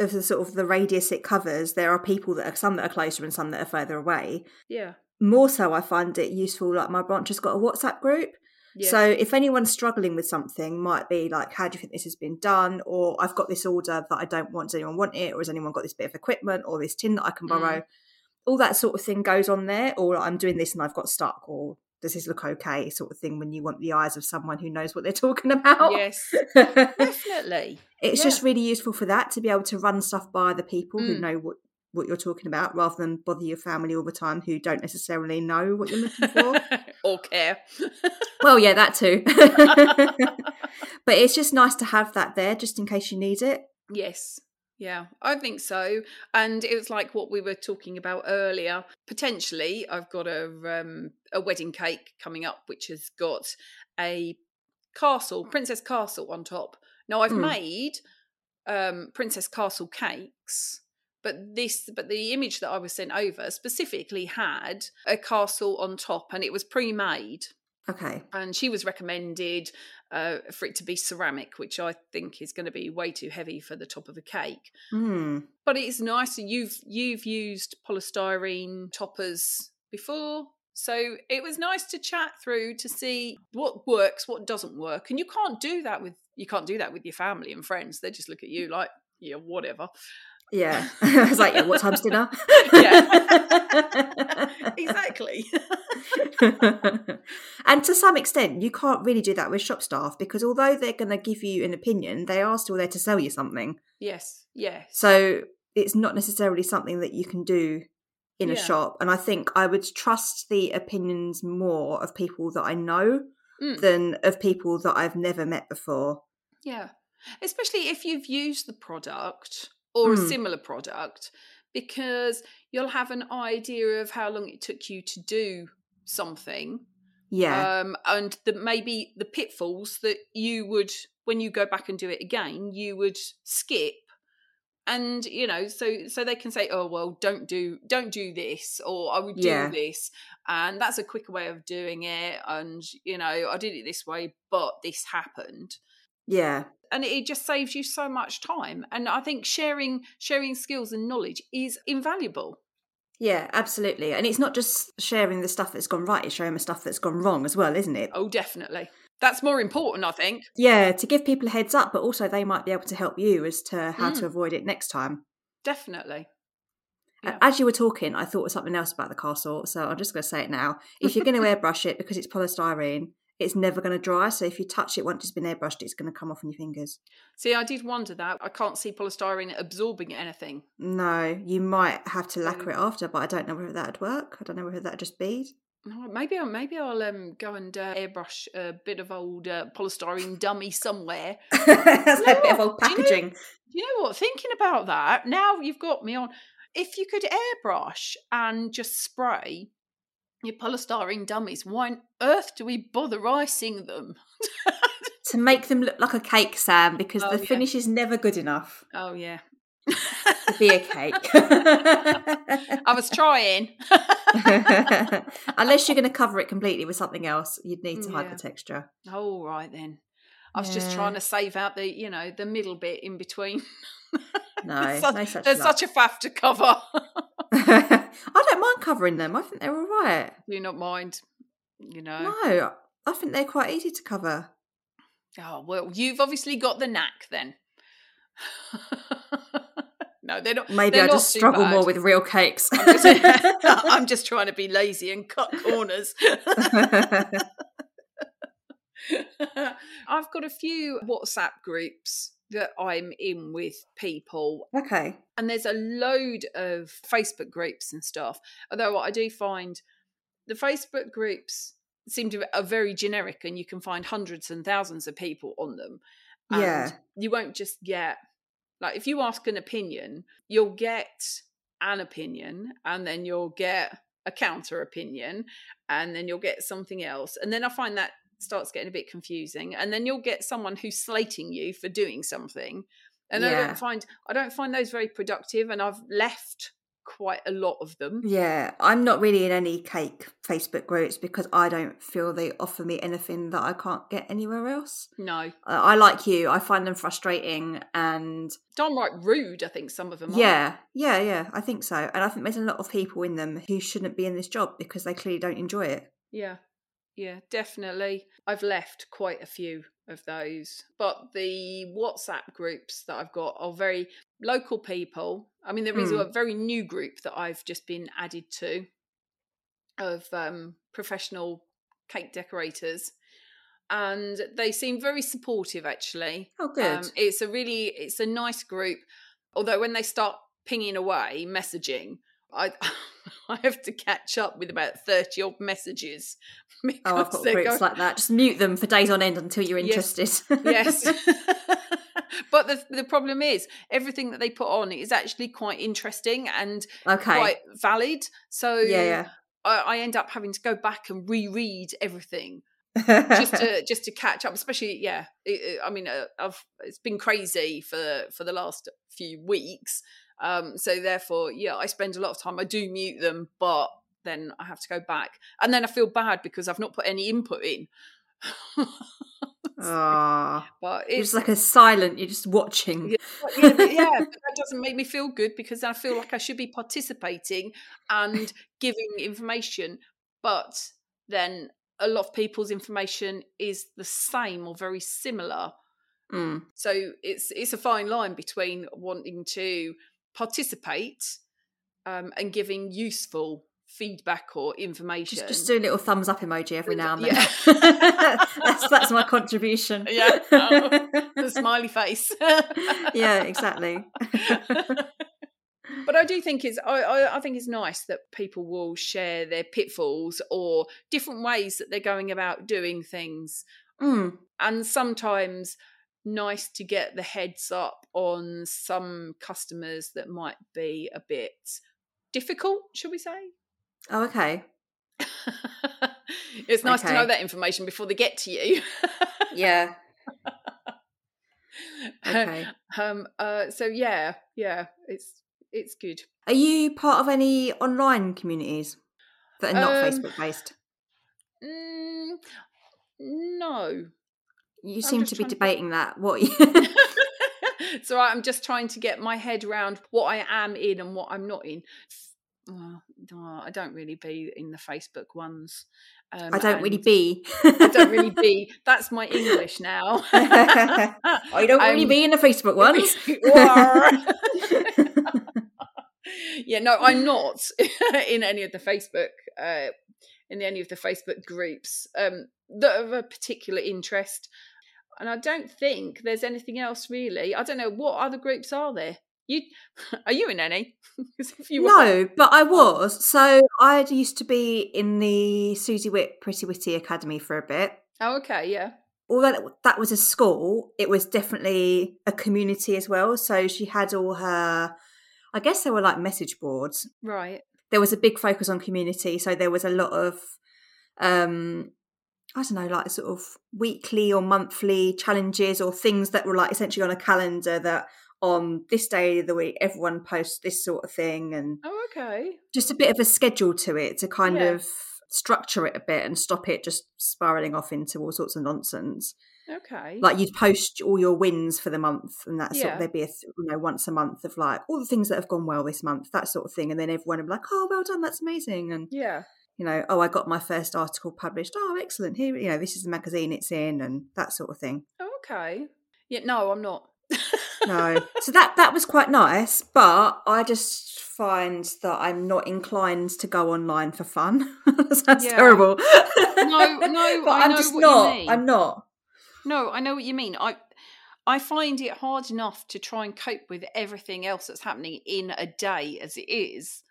of the sort of the radius it covers, there are people that are some that are closer and some that are further away. Yeah. more so, I find it useful. Like my branch has got a WhatsApp group. Yeah. So if anyone's struggling with something, might be like, how do you think this has been done? Or I've got this order that I don't want. Does anyone want it? Or has anyone got this bit of equipment or this tin that I can borrow? Mm. All that sort of thing goes on there. Or I'm doing this and I've got stuck. Or does this look okay? Sort of thing when you want the eyes of someone who knows what they're talking about. yes, definitely. it's Yeah. just really useful for that to be able to run stuff by the people who Mm. know what what you're talking about rather than bother your family all the time who don't necessarily know what you're looking for or care. well yeah that too but it's just nice to have that there just in case you need it Yes. Yeah, I think so. And it was like what we were talking about earlier. Potentially, I've got a um, a wedding cake coming up, which has got a castle, Princess Castle on top. Now, I've Mm. made um, Princess Castle cakes, but this, but the image that I was sent over specifically had a castle on top, and it was pre-made okay and she was recommended uh, for it to be ceramic, which I think is going to be way too heavy for the top of a cake. Hmm. But it's nice. You've you've used polystyrene toppers before, so it was nice to chat through to see what works, what doesn't work, and you can't do that with you can't do that with your family and friends. They just look at you like yeah, whatever. Yeah i was like yeah what time's dinner Yeah. exactly. and to some extent you can't really do that with shop staff because although they're going to give you an opinion they are still there to sell you something yes. Yes. So it's not necessarily something that you can do in a shop. And I think I would trust the opinions more of people that I know Mm. than of people that I've never met before. Yeah. Especially if you've used the product or a Mm. similar product, because you'll have an idea of how long it took you to do something. Yeah. Um, and the, maybe the pitfalls that you would, when you go back and do it again, you would skip. And you know, so so they can say, "Oh well, don't do don't do this," or "I would do Yeah. this," and that's a quicker way of doing it. And you know, I did it this way, but this happened yeah. and it just saves you so much time and i think sharing sharing skills and knowledge is invaluable Yeah, absolutely. And it's not just sharing the stuff that's gone right, it's sharing the stuff that's gone wrong as well, isn't it? oh definitely that's more important i think Yeah, to give people a heads up, but also they might be able to help you as to how to Mm. avoid it next time. definitely Yeah. As you were talking, I thought of something else about the castle, so I'm just going to say it now. If you're going to airbrush it because it's polystyrene, it's never going to dry. So if you touch it once it's been airbrushed, it's going to come off on your fingers. see i did wonder that i can't see polystyrene absorbing anything No, you might have to lacquer it after, but I don't know whether that'd work. I don't know whether that'd just bead. Oh, maybe I'll maybe I'll um, go and uh, airbrush a bit of old uh, polystyrene dummy somewhere. That's a bit of old do you know- packaging. Do you know what? Thinking about that, now you've got me on. If you could airbrush and just spray your polystyrene dummies, why on earth do we bother icing them? To make them look like a cake, Sam, because Oh, the yeah. finish is never good enough Oh yeah, to be a cake. I was trying. Unless you're going to cover it completely with something else, you'd need to hide the texture. All right then. I was just trying to save out the, you know, the middle bit in between. No, There's such, no such there's such a faff to cover. I don't mind covering them. I think they're all right. Do you not mind, you know. No, I think they're quite easy to cover. Oh well, you've obviously got the knack then. no, they're not. Maybe they're I not just struggle bad. more with real cakes. I'm just, I'm just trying to be lazy and cut corners. I've got a few WhatsApp groups that I'm in with people, okay. and there's a load of Facebook groups and stuff. Although what I do find, the Facebook groups seem to be are very generic, and you can find hundreds and thousands of people on them. And Yeah. you won't just get like if you ask an opinion, you'll get an opinion, and then you'll get a counter opinion, and then you'll get something else, and then I find that starts getting a bit confusing, and then you'll get someone who's slating you for doing something, and I don't find I don't find those very productive, and I've left quite a lot of them. Yeah, I'm not really in any cake Facebook groups because I don't feel they offer me anything that I can't get anywhere else. No, Uh, I like you. I find them frustrating and downright rude. I think some of them. Are. yeah, yeah, yeah. I think so. And I think there's a lot of people in them who shouldn't be in this job because they clearly don't enjoy it. Yeah, yeah, definitely. I've left quite a few of those, but the WhatsApp groups that I've got are very local people. I mean, there is Mm. a very new group that I've just been added to of um, professional cake decorators. And they seem very supportive, actually. Oh, good. Um, it's a really, it's a nice group. Although when they start pinging away, messaging, I I have to catch up with about thirty odd messages. Oh, I've got groups going- like that. Just mute them for days on end until you're interested. yes. but the the problem is everything that they put on is actually quite interesting and okay. quite valid. So Yeah, I, I end up having to go back and reread everything just to just to catch up. Especially, yeah. It, it- I mean, uh, I've it's been crazy for for the last few weeks. Um, so therefore, yeah, I spend a lot of time. I do mute them, but then I have to go back, and then I feel bad because I've not put any input in. Aw. but You're it's like a silent. You're just watching. Yeah, but yeah, but yeah, but that doesn't make me feel good because I feel like I should be participating and giving information. But then a lot of people's information is the same or very similar. Mm. So it's it's a fine line between wanting to participate um, and giving useful feedback or information. Just, just do a little thumbs up emoji every now and then. Yeah. that's that's my contribution. Yeah. Oh, the smiley face. yeah, exactly. but I do think it's I, I, I think it's nice that people will share their pitfalls or different ways that they're going about doing things, Mm. and sometimes nice to get the heads up on some customers that might be a bit difficult, shall we say? Oh, okay. it's nice to know that information before they get to you. Yeah. Okay. um. Uh. So yeah, yeah. It's it's good. Are you part of any online communities that are not Um, Facebook based? Mm, no. You seem to be trying to- debating that. What? So I'm just trying to get my head around what I am in and what I'm not in. No, I don't really be in the Facebook ones. Um, I don't really be. I don't really be. That's my English now. I don't really Um, be in the Facebook ones. yeah, no, I'm not in any of the Facebook uh, in any of the Facebook groups um, that are of a particular interest, and I don't think there's anything else really. I don't know what other groups are there. You are you in any? if you were- no, but I was. So I used to be in the Suzi Witt Pretty Witty Academy for a bit. oh, okay, yeah, Although that was a school, it was definitely a community as well. So she had all her, I guess they were like message boards. right, There was a big focus on community. So there was a lot of, um, I don't know, like sort of weekly or monthly challenges or things that were like essentially on a calendar that on this day of the week everyone posts this sort of thing and oh, okay, just a bit of a schedule to it to kind Yeah. of structure it a bit and stop it just spiraling off into all sorts of nonsense. okay, Like you'd post all your wins for the month, and that sort Yeah. of there'd be a th- you know once a month of like all the things that have gone well this month, that sort of thing, and then everyone would be like, "Oh, well done, that's amazing," and yeah, you know, "Oh, I got my first article published. Oh, excellent! Here, you know, this is the magazine it's in, and that sort of thing." okay. Yeah, no, I'm not. No, so that that was quite nice, but I just find that I'm not inclined to go online for fun. That's Yeah. terrible. No, no, but I I'm know just not. I'm not. No, I know what you mean. I I find it hard enough to try and cope with everything else that's happening in a day as it is,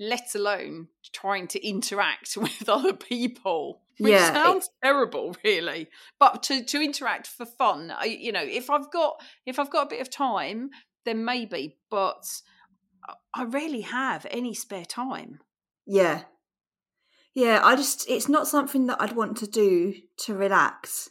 let alone trying to interact with other people. Which Yeah, it- sounds terrible, really. But to to interact for fun, I, you know, if I've got if I've got a bit of time, then maybe. But I- I rarely have any spare time. Yeah. Yeah, I just it's not something that I'd want to do to relax.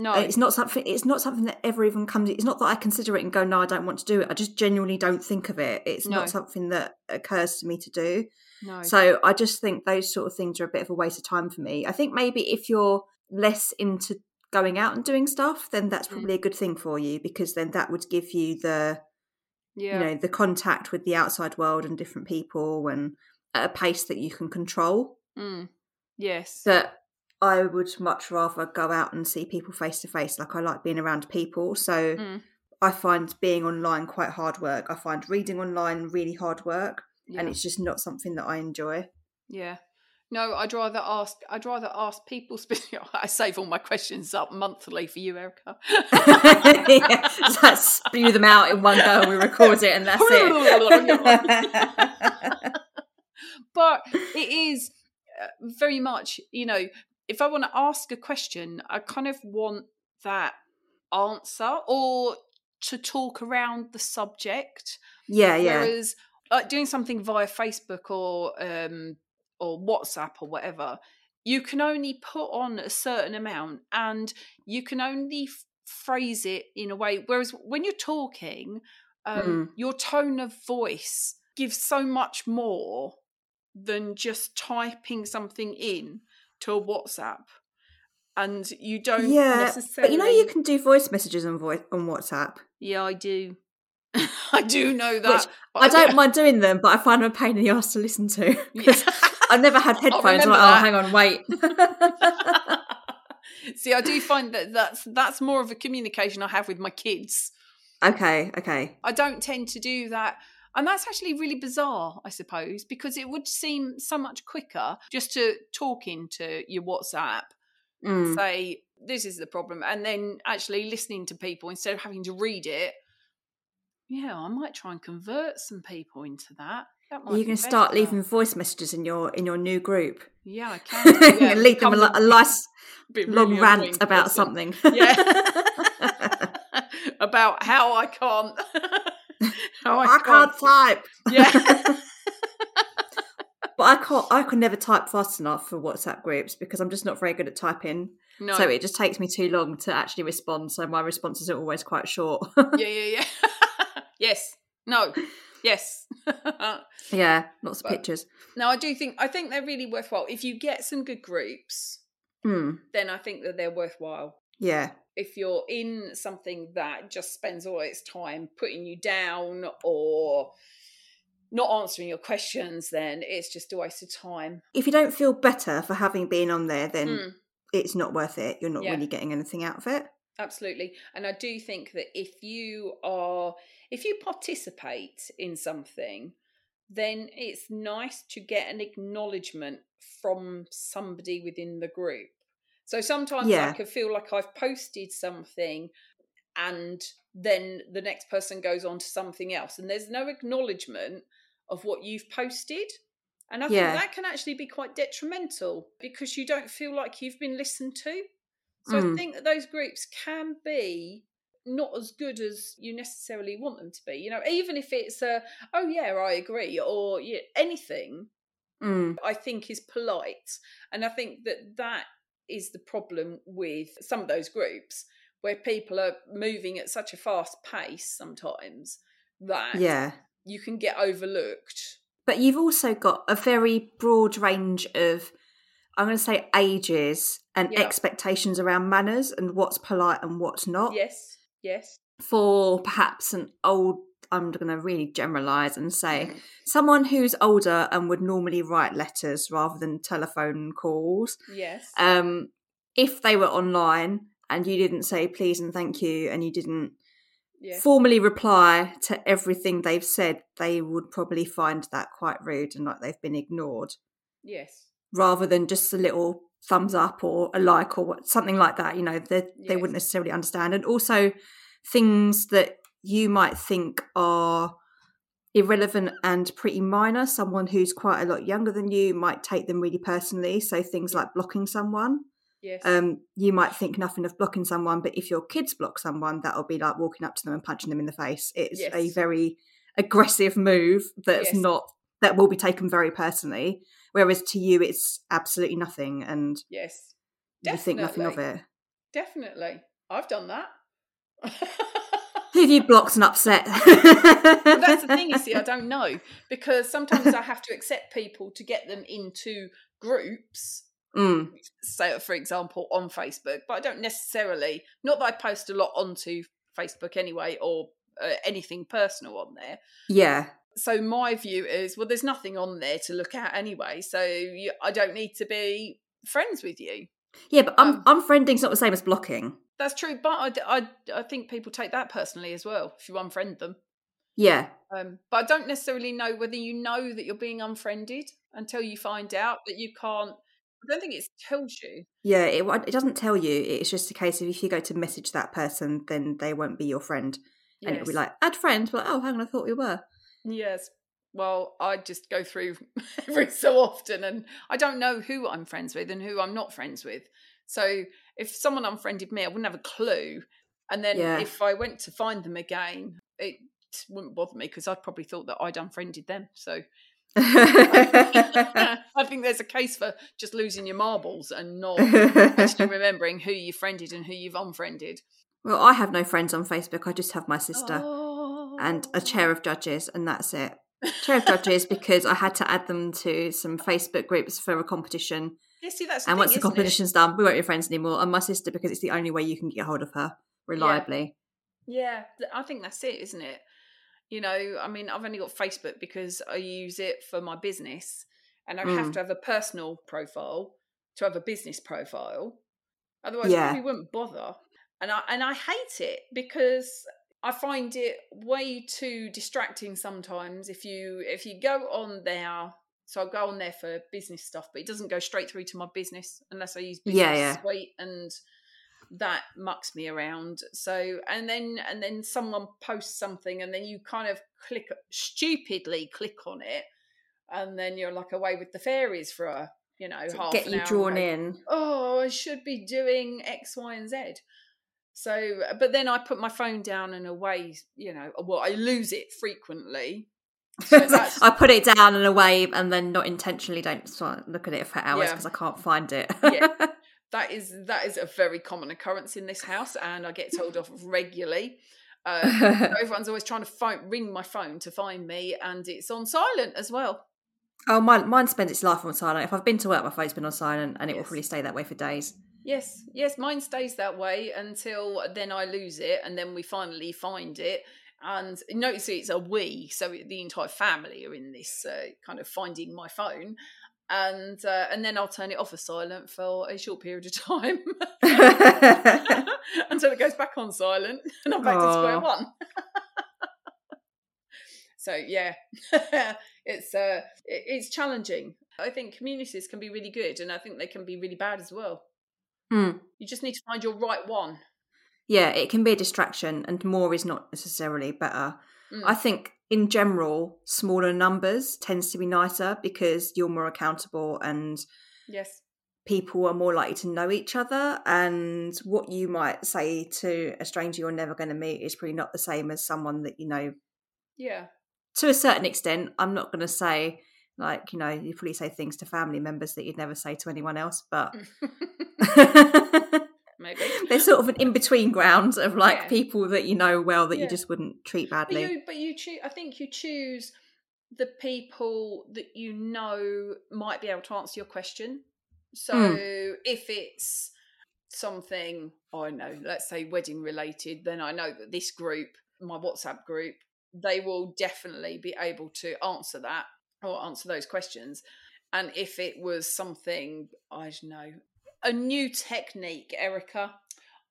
No, it's not something. It's not something that ever even comes. It's not that I consider it and go, no, I don't want to do it. I just genuinely don't think of it. It's No. not something that occurs to me to do. no. So I just think those sort of things are a bit of a waste of time for me. I think maybe if you're less into going out and doing stuff, then that's Mm. probably a good thing for you because then that would give you the yeah. you know the contact with the outside world and different people and at a pace that you can control. Mm. Yes. But I would much rather go out and see people face to face. Like I like being around people, so Mm. I find being online quite hard work. I find reading online really hard work, yeah. and it's just not something that I enjoy. Yeah. No, I'd rather ask. I'd rather ask people. I save all my questions up monthly for you, Erica. yeah, like spew them out in one go. We record it, and that's it. but it is uh, very much, you know, if I want to ask a question, I kind of want that answer or to talk around the subject. yeah, yeah, Whereas like doing something via Facebook or um or WhatsApp or whatever, you can only put on a certain amount and you can only f- phrase it in a way. Whereas when you're talking, um, Mm. your tone of voice gives so much more than just typing something in to a WhatsApp. And you don't yeah. necessarily. But you know, you can do voice messages on voice on WhatsApp. Yeah, I do. I do know that. Which I don't mind doing them, but I find them a pain in the ass to listen to. 'cause I've never had headphones. Like, oh, that. oh, hang on, wait. See, I do find that that's that's more of a communication I have with my kids. okay, okay. I don't tend to do that. And that's actually really bizarre, I suppose, because it would seem so much quicker just to talk into your WhatsApp, Mm. say, this is the problem, and then actually listening to people instead of having to read it. Yeah, I might try and convert some people into that. that You're going to start leaving voice messages in your in your new group. Yeah, I can. yeah, leave them a, a nice be long really rant about person. something. Yeah. about how I can't. how I, I can't type. Yeah. But I can't. I can never type fast enough for WhatsApp groups because I'm just not very good at typing. no. So it just takes me too long to actually respond. So my responses are always quite short. yeah, yeah, yeah. yes. No. Yes. yeah, lots of But- pictures. now I do think I think they're really worthwhile. If you get some good groups, Mm, then I think that they're worthwhile. yeah, If you're in something that just spends all its time putting you down or not answering your questions, then it's just a waste of time. if you don't feel better for having been on there, then Mm. it's not worth it. You're not Yeah. really getting anything out of it. Absolutely. And I do think that if you are, if you participate in something, then it's nice to get an acknowledgement from somebody within the group. So sometimes I can feel like I've posted something and then the next person goes on to something else and there's no acknowledgement of what you've posted. And I Yeah. think that can actually be quite detrimental because you don't feel like you've been listened to. So I Mm. think that those groups can be not as good as you necessarily want them to be. You know, even if it's a, oh yeah, I agree, or yeah, anything, Mm, I think is polite. And I think that that is the problem with some of those groups where people are moving at such a fast pace sometimes that yeah. you can get overlooked. But you've also got a very broad range of, I'm going to say, ages and Yeah. expectations around manners and what's polite and what's not. Yes, yes. For perhaps an old, I'm going to really generalize and say, someone who's older and would normally write letters rather than telephone calls. Yes. Um, if they were online and you didn't say please and thank you and you didn't yeah. formally reply to everything they've said, they would probably find that quite rude and like they've been ignored Yes. rather than just a little thumbs up or a like or what, something like that. You know, they, they wouldn't necessarily understand. And also things that you might think are irrelevant and pretty minor. Someone who's quite a lot younger than you might take them really personally. So things like blocking someone Yes. um, you might think nothing of blocking someone, but if your kids block someone, that'll be like walking up to them and punching them in the face. It's a very aggressive move that's Yes. not that will be taken very personally. Whereas to you, it's absolutely nothing, and yes. you think nothing of it. definitely. I've done that. Who have you blocked and upset? But that's the thing, you see, I don't know because sometimes I have to accept people to get them into groups. Mm, Say, for example, on Facebook, but I don't necessarily. Not that I post a lot onto Facebook anyway, or uh, anything personal on there. yeah. So my view is, well, there's nothing on there to look at anyway, so you, I don't need to be friends with you. Yeah, but Um, um, unfriending's not the same as blocking. That's true, but I, I, I think people take that personally as well if you unfriend them. Yeah. Um, but I don't necessarily know whether you know that you're being unfriended until you find out that you can't. I don't think it tells you. Yeah, it, it doesn't tell you. It's just a case of if you go to message that person, then they won't be your friend. And it'll be Yes. like, add friend. But, oh, hang on, I thought we were. Yes. Well, I just go through every so often and I don't know who I'm friends with and who I'm not friends with. So if someone unfriended me, I wouldn't have a clue. And then Yeah. if I went to find them again, it wouldn't bother me because I'd probably thought that I'd unfriended them. So I think there's a case for just losing your marbles and not actually remembering who you friended and who you've unfriended. well, I have no friends on Facebook. I just have my sister Oh. and a oh. chair of judges, and that's it. Chair of judges because I had to add them to some Facebook groups for a competition. Yeah, see, that's the And thing, once the isn't it? competition's done, we won't be friends anymore. And my sister because it's the only way you can get hold of her reliably. Yeah, th- I think that's it, isn't it? You know, I mean, I've only got Facebook because I use it for my business and I have Mm. to have a personal profile to have a business profile. Otherwise, Yeah. I probably wouldn't bother. And I and I hate it because I find it way too distracting sometimes if you if you go on there so I go on there for business stuff, but it doesn't go straight through to my business unless I use business Yeah, yeah. suite and that mucks me around. So and then and then someone posts something and then you kind of click stupidly click on it and then you're like away with the fairies for a you know half get an you hour drawn in. oh, I should be doing X, Y, and Z. So, but then I put my phone down and away, you know, well, I lose it frequently. I put it down and away, and then not intentionally don't start look at it for hours Yeah. because I can't find it. Yeah. that is that is a very common occurrence in this house, and I get told off regularly. Uh, everyone's always trying to phone, ring my phone to find me, and it's on silent as well. oh, mine, mine spends its life on silent. If I've been to work, my phone's been on silent, and it will Yes. probably stay that way for days. Yes, yes, mine stays that way until then I lose it, and then we finally find it. And notice it's a we, so the entire family are in this uh, kind of finding my phone, and uh, and then I'll turn it off as silent for a short period of time until it goes back on silent, and I'm back to square one. so yeah, it's uh, it's challenging. I think communities can be really good, and I think they can be really bad as well. Hmm. You just need to find your right one. Yeah, it can be a distraction, and more is not necessarily better. Mm. I think in general, smaller numbers tends to be nicer because you're more accountable and Yes. people are more likely to know each other. And what you might say to a stranger you're never going to meet is probably not the same as someone that you know Yeah. to a certain extent. I'm not going to say, like, you know, you probably say things to family members that you'd never say to anyone else, but Maybe. there's sort of an in between ground of like Yeah. people that you know well that Yeah. you just wouldn't treat But badly. you, but you choose. I think you choose the people that you know might be able to answer your question. So Hmm. if it's something I know, let's say wedding related, then I know that this group, my WhatsApp group, they will definitely be able to answer that or answer those questions. And if it was something I don't know, a new technique, Erica,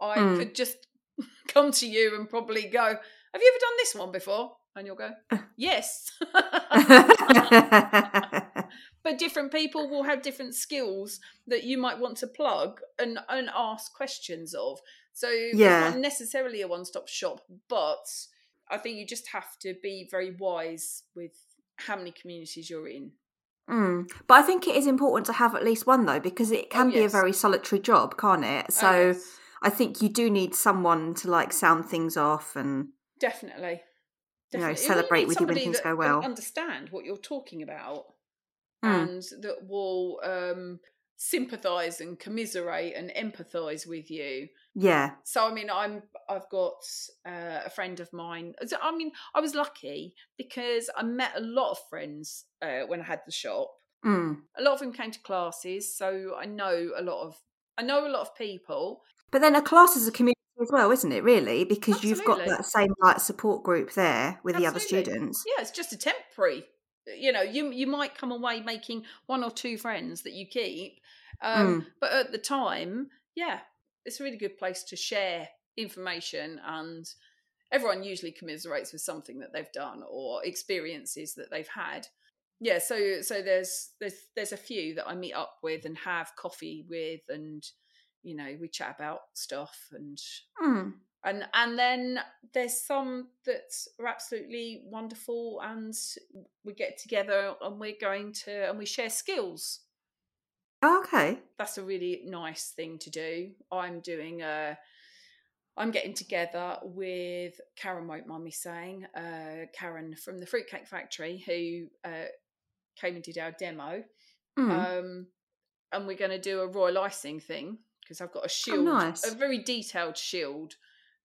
I Hmm. could just come to you and probably go, Have you ever done this one before? And you'll go, Yes. but different people will have different skills that you might want to plug and, and ask questions of. So Yeah. it's not necessarily a one stop shop, but I think you just have to be very wise with how many communities you're in. Mm. But I think it is important to have at least one though, because it can Oh, be a very solitary job, can't it? Oh, So yes, I think you do need someone to like sound things off and definitely. You know, celebrate need with you when things go well. Understand what you're talking about, Mm. and that will um, sympathize and commiserate and empathize with you. Yeah. So I mean, I'm I've got uh, a friend of mine. so, I mean, I was lucky because I met a lot of friends uh, when I had the shop. Mm. A lot of them came to classes, so I know a lot of I know a lot of people. But then a class is a community as well, isn't it? Really, because you've got that same like support group there with the other students. Yeah, it's just a temporary. You know, you you might come away making one or two friends that you keep, um, Mm. but at the time, yeah, it's a really good place to share information, and everyone usually commiserates with something that they've done or experiences that they've had. Yeah, so so there's there's there's a few that I meet up with and have coffee with, and you know we chat about stuff and Mm. and and then there's some that are absolutely wonderful and we get together and we're going to and we share skills Oh, okay. that's a really nice thing to do i'm doing a i'm getting together with karen won't mind me saying uh karen from the fruitcake factory who uh came and did our demo Mm. um, and we're going to do a royal icing thing because I've got a shield, nice. a very detailed shield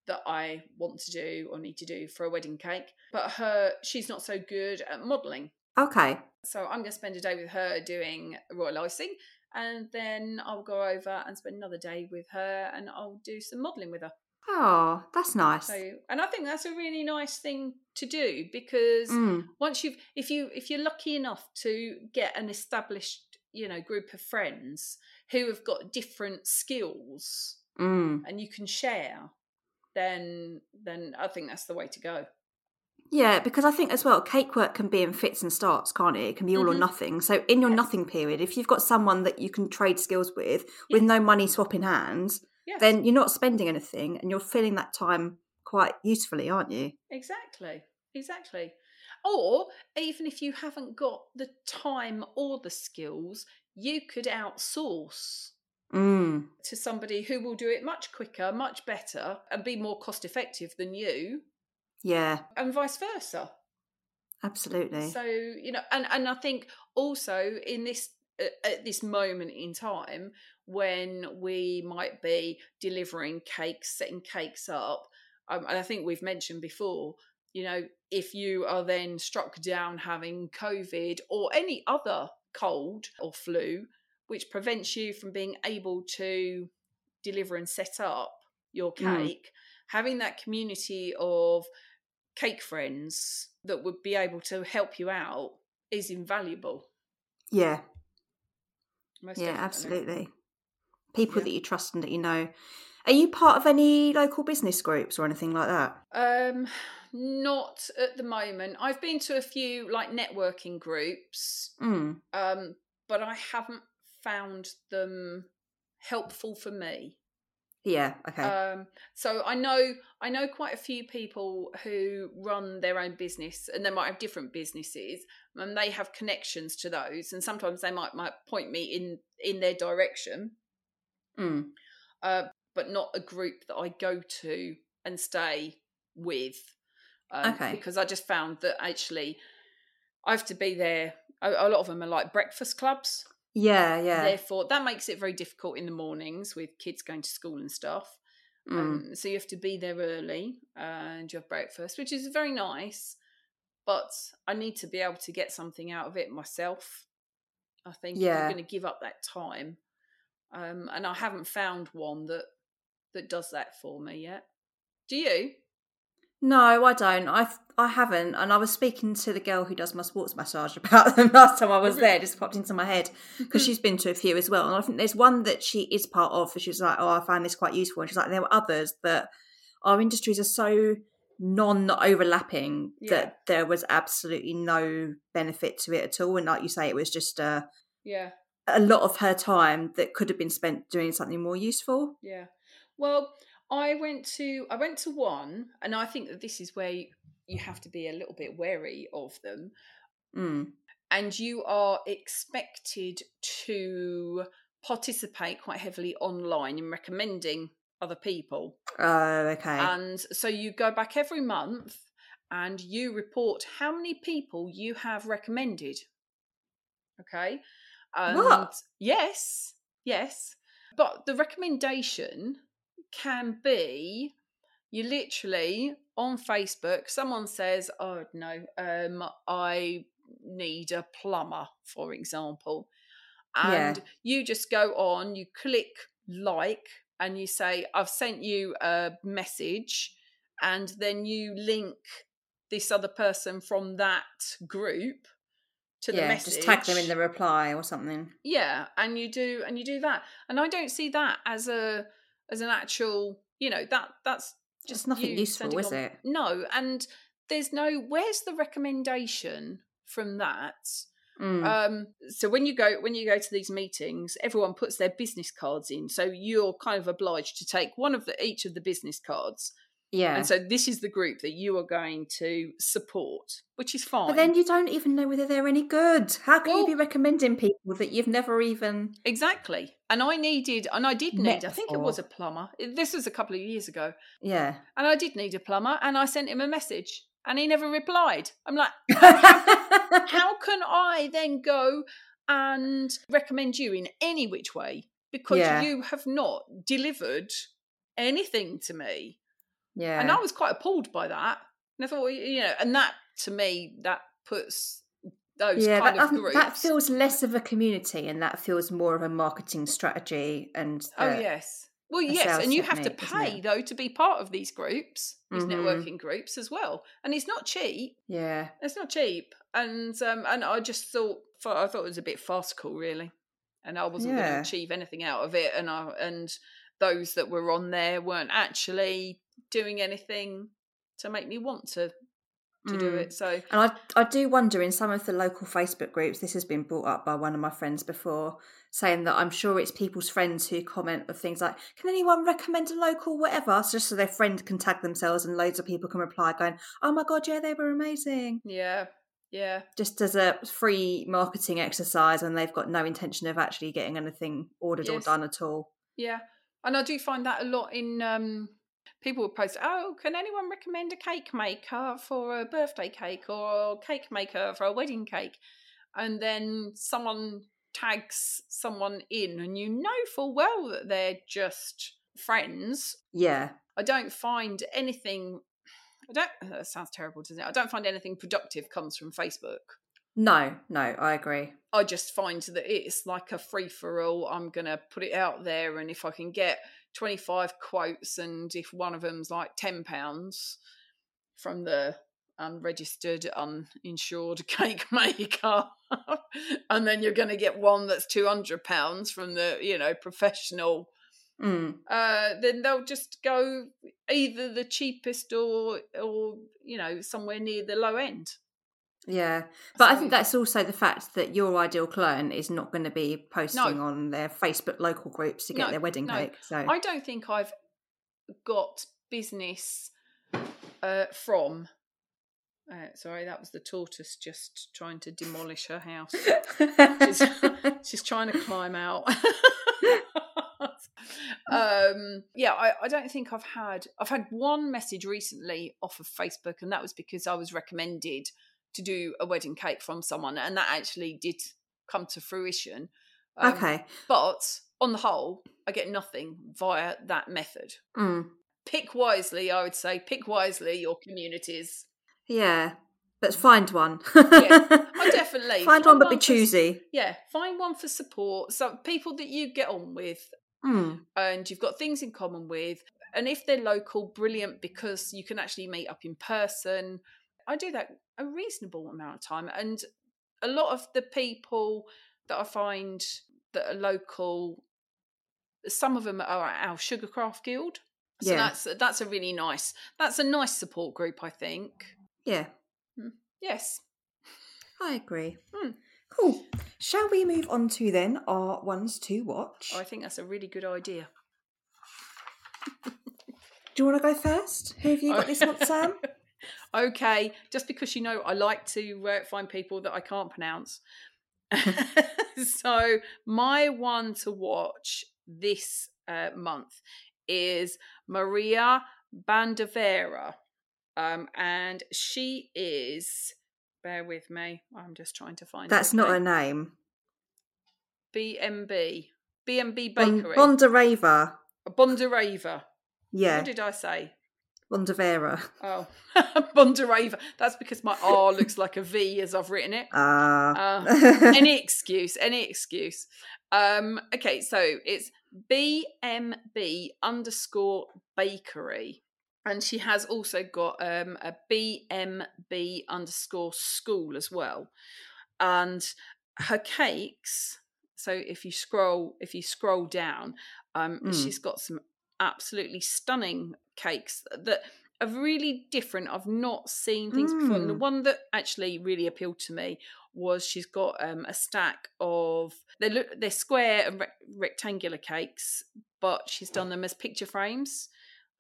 that I want to do or need to do for a wedding cake. But her, she's not so good at modelling, okay. so I'm going to spend a day with her doing royal icing, and then I'll go over and spend another day with her, and I'll do some modelling with her. Oh, that's nice. So, and I think that's a really nice thing to do because Mm. once you've if you if you're lucky enough to get an established you know group of friends who have got different skills Mm. and you can share then then i think that's the way to go Yeah, because I think as well, cake work can be in fits and starts, can't it? It can be all or Mhm. nothing. So in your Yes. nothing period, if you've got someone that you can trade skills with, with no money swapping hands, yes then you're not spending anything and you're filling that time quite usefully, aren't you? exactly exactly or even if you haven't got the time or the skills you could outsource Mm. to somebody who will do it much quicker much better and be more cost effective than you Yeah, and vice versa absolutely. So you know, and and I think also in this at this moment in time when we might be delivering cakes, setting cakes up, um, and I think we've mentioned before, you know, if you are then struck down having COVID or any other cold or flu, which prevents you from being able to deliver and set up your Mm. cake, having that community of cake friends that would be able to help you out is invaluable. yeah, Most yeah, definitely. absolutely. People Yeah. that you trust and that you know. Are you part of any local business groups or anything like that? Um, not at the moment. I've been to a few like networking groups, Mm. um, but I haven't found them helpful for me. Yeah, okay. Um, so I know I know quite a few people who run their own business, and they might have different businesses, and they have connections to those, and sometimes they might might point me in in their direction, mm. uh, but not a group that I go to and stay with. Um, Okay. Because I just found that actually I have to be there. A, a lot of them are like breakfast clubs. Yeah, yeah. Therefore, that makes it very difficult in the mornings with kids going to school and stuff. Mm. Um, so you have to be there early and you have breakfast, which is very nice. But I need to be able to get something out of it myself. I think if Yeah. I'm going to give up that time, um, and I haven't found one that that does that for me yet. Do you? No, I don't. I I haven't, and I was speaking to the girl who does my sports massage about them last time I was there. It just popped into my head because she's been to a few as well, and I think there's one that she is part of. And she's like, "Oh, I found this quite useful," and she's like, "There were others that our industries are so non-overlapping Yeah. that there was absolutely no benefit to it at all." And like you say, it was just a Yeah, a lot of her time that could have been spent doing something more useful. yeah. Well, I went to I went to one, and I think that this is where you, you have to be a little bit wary of them. Mm. and you are expected to participate quite heavily online in recommending other people. Oh, okay. And so you go back every month and you report how many people you have recommended. Okay. And What? Yes. yes. But the recommendation can be you literally on Facebook, someone says, Oh no, um, I need a plumber, for example. And Yeah. you just go on, you click like, and you say, I've sent you a message, and then you link this other person from that group to the yeah, message. just tag them in the reply or something. Yeah, and you do and you do that. And I don't see that as a as an actual, you know, that that's Just nothing you useful, is on- it? No, and there's no where's the recommendation from that? Mm. Um so when you go when you go to these meetings, everyone puts their business cards in. So you're kind of obliged to take one of the each of the business cards. Yeah. And so this is the group that you are going to support, which is fine. but then you don't even know whether they're any good. How can you be recommending people that you've never even? Exactly. And I needed, and I did need, I think it was a plumber. This was a couple of years ago. Yeah. And I did need a plumber, and I sent him a message, and he never replied. I'm like, how can I then go and recommend you in any which way? Because Yeah. you have not delivered anything to me. Yeah. And I was quite appalled by that. And I thought, you know, and that to me, that puts those yeah, kind that, of doesn't- groups. that feels less of a community and that feels more of a marketing strategy and Oh yes. Well, yes, and you have to pay though to be part of these groups, these Mhm. networking groups as well, and it's not cheap. yeah It's not cheap, and um, and I just thought, I thought it was a bit farcical, really, and I wasn't going to achieve anything out of it, and I and those that were on there weren't actually doing anything to make me want to to do Mm. it. So And I, I do wonder in some of the local Facebook groups, this has been brought up by one of my friends before, saying that I'm sure it's people's friends who comment of things like, can anyone recommend a local whatever? So just so their friend can tag themselves and loads of people can reply going, oh my God, yeah, they were amazing. yeah, yeah, Just as a free marketing exercise and they've got no intention of actually getting anything ordered or done at all. Yeah, and I do find that a lot in um, people will post, "Oh, can anyone recommend a cake maker for a birthday cake or a cake maker for a wedding cake?" And then someone tags someone in, and you know full well that they're just friends. Yeah. I don't find anything. I don't. That sounds terrible, doesn't it? I don't find anything productive comes from Facebook. No, no, I agree. I just find that it's like a free for all. I'm going to put it out there, and if I can get 25 quotes, and if one of them's like £10 from the unregistered, uninsured cake maker, and then you're going to get one that's £200 from the, you know, professional, Mm. uh, then they'll just go either the cheapest or, or, you know, somewhere near the low end. Yeah, but I think that's also the fact that your ideal client is not going to be posting No. on their Facebook local groups to get No, their wedding no. cake. So I don't think I've got business uh, from. Uh, sorry, that was the tortoise just trying to demolish her house. She's, she's trying to climb out. um, yeah, I, I don't think I've had. I've had one message recently off of Facebook, and that was because I was recommended to do a wedding cake from someone, and that actually did come to fruition. Um, okay. but on the whole, I get nothing via that method. Mm. Pick wisely, I would say. Pick wisely your communities. Yeah, but find one. I definitely find one, but be for- choosy. Yeah, find one for support. So people that you get on with Mm. and you've got things in common with. And if they're local, brilliant because you can actually meet up in person. I do that a reasonable amount of time. And a lot of the people that I find that are local, some of them are at our Sugarcraft Guild. So Yeah. that's that's a really nice that's a nice support group, I think. Yeah, Yes. I agree. Hmm. Cool. Shall we move on to then our ones to watch? I think that's a really good idea. Do you want to go first? Who have you got this month, Sam? okay, just because you know I like to uh, find people that I can't pronounce. so my one to watch this uh, month is Maria Bandavera, um, and she is. Bear with me. I'm just trying to find. That's her not a name. BMB. BMB. B and B Bon- Bakery. Bondareva. Bondareva. Yeah, What did I say? Bondavera. Oh, Bondareva. That's because my R looks like a V as I've written it. Ah. Uh, any excuse, any excuse. Um, okay, so it's BMB underscore bakery. And she has also got um, a BMB underscore school as well. And her cakes, so if you scroll, if you scroll down, um, Mm. she's got some absolutely stunning cakes that are really different. I've not seen things before. And the Mm. one that actually really appealed to me was she's got um, a stack of they look they're square and rec- rectangular cakes, but she's done them as picture frames.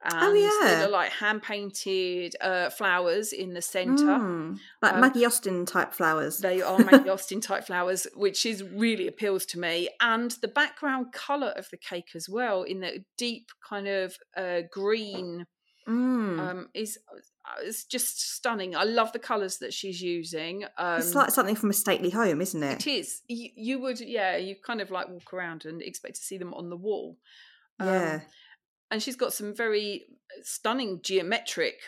And Oh, yeah. like hand painted uh, flowers in the centre. Mm, like Um, Maggie Austin type flowers. They are Maggie Austin type flowers, which is really appeals to me. And the background colour of the cake as well, in the deep kind of uh, green, Mm. um, is uh, it's just stunning. I love the colours that she's using. Um, it's like something from a stately home, isn't it? it is. You, you would, yeah, you kind of like walk around and expect to see them on the wall. Um, Yeah. And she's got some very stunning geometric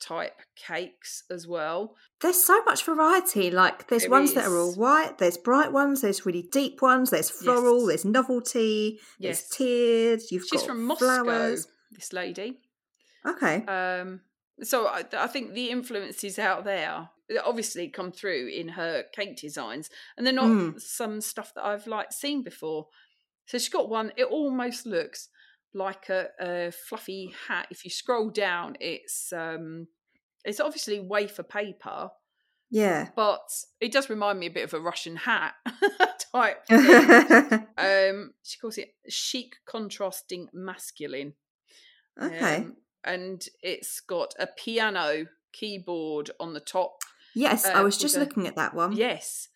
type cakes as well. There's so much variety. Like there's There ones that are all white, there's bright ones, there's really deep ones, there's floral, Yes. there's novelty, Yes. there's tiered. You've She's got from Moscow, flowers. this lady. Okay. Um, so I, I think the influences out there obviously come through in her cake designs, and they're not Mm. some stuff that I've like seen before. So she's got one. It almost looks like a, a fluffy hat. If you scroll down, it's um, it's obviously wafer paper, Yeah. but it does remind me a bit of a Russian hat type. um, she calls it chic contrasting masculine. okay. Um, and it's got a piano keyboard on the top. yes, I uh, was just a- looking at that one. Yes.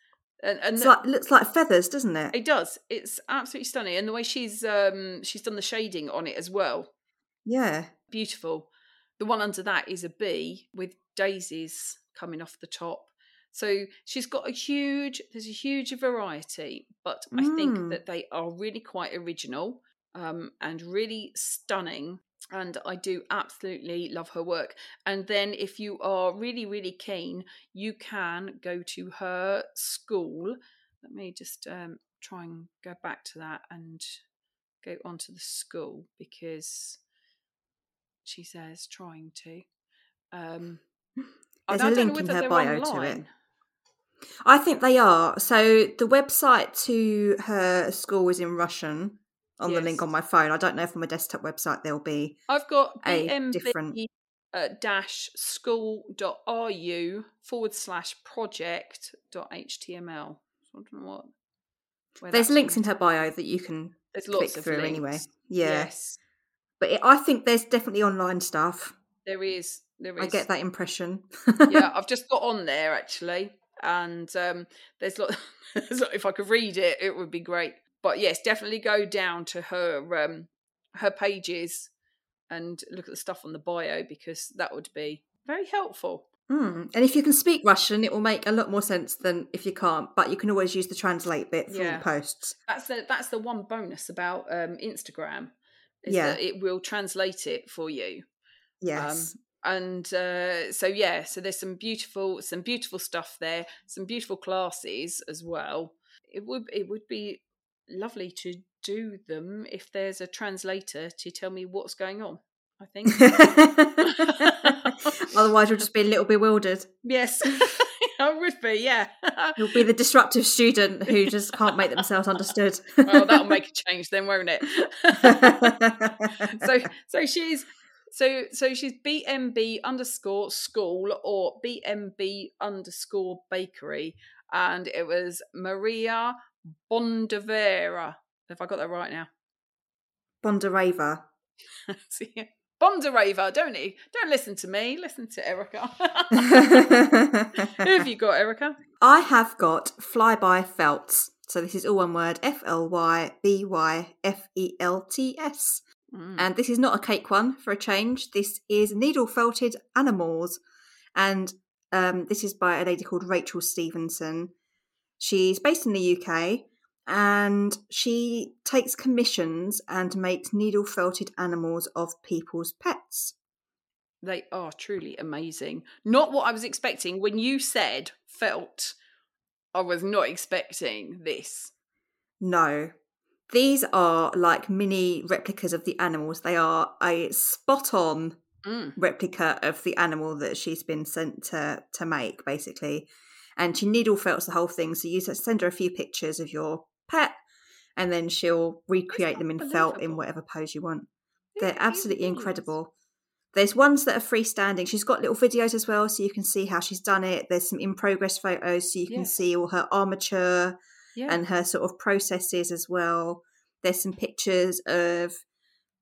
And, and It's like looks like feathers, doesn't it? it does. It's absolutely stunning. And the way she's um she's done the shading on it as well. Yeah. Beautiful. The one under that is a bee with daisies coming off the top. So she's got a huge there's a huge variety, but I think Mm. that they are really quite original um and really stunning and I do absolutely love her work. And then if you are really really keen, you can go to her school. Let me just um try and go back to that and go on to the school because she says trying to. Um, I There's a don't know link in her bio to it. I think they are. So the website to her school is in Russian on the link on my phone. I don't know if on my desktop website there'll be. I've got A bmb different- uh, dash school.ru forward slash project dot html. So I don't know what. There's links in her bio that you can There's click lots of through links. anyway. Yeah. Yes, But it, I think there's definitely online stuff. there is. There is. I get that impression. yeah, I've just got on there actually, and um, there's lot- if I could read it, it would be great. But yes, definitely go down to her um, her pages and look at the stuff on the bio because that would be very helpful. Mm. And if you can speak Russian, it will make a lot more sense than if you can't. But you can always use the translate bit for Yeah. the posts. That's the that's the one bonus about um, Instagram is Yeah. that it will translate it for you. Yes. and uh, so yeah so there's some beautiful some beautiful stuff there some beautiful classes as well it would it would be lovely to do them if there's a translator to tell me what's going on i think. Otherwise, you'll just be a little bewildered. yes. I would be yeah. You'll be the disruptive student who just can't make themselves understood. well that'll make a change then won't it? So so she's so so she's bmb underscore school or bmb underscore bakery. And it was maria bondavera if i got that right now Bondareva. See, bondavera don't you don't listen to me listen to erica who have you got erica I have got Flyby Felts. So this is all one word F L Y B Y F E L T S. Mm. And this is not a cake one for a change. This is needle felted animals. And um, this is by a lady called Rachel Stevenson. She's based in the UK and she takes commissions and makes needle felted animals of people's pets. They are truly amazing. Not what I was expecting. When you said felt, I was not expecting this. No. These are like mini replicas of the animals. They are a spot on Mm. replica of the animal that she's been sent to to make, basically. And she needle felts the whole thing. So you send her a few pictures of your pet, and then she'll recreate them in felt in whatever pose you want. They're absolutely incredible. There's ones that are freestanding. She's got little videos as well, so you can see how she's done it. There's some in progress photos, so you can Yeah. see all her armature Yeah. and her sort of processes as well. There's some pictures of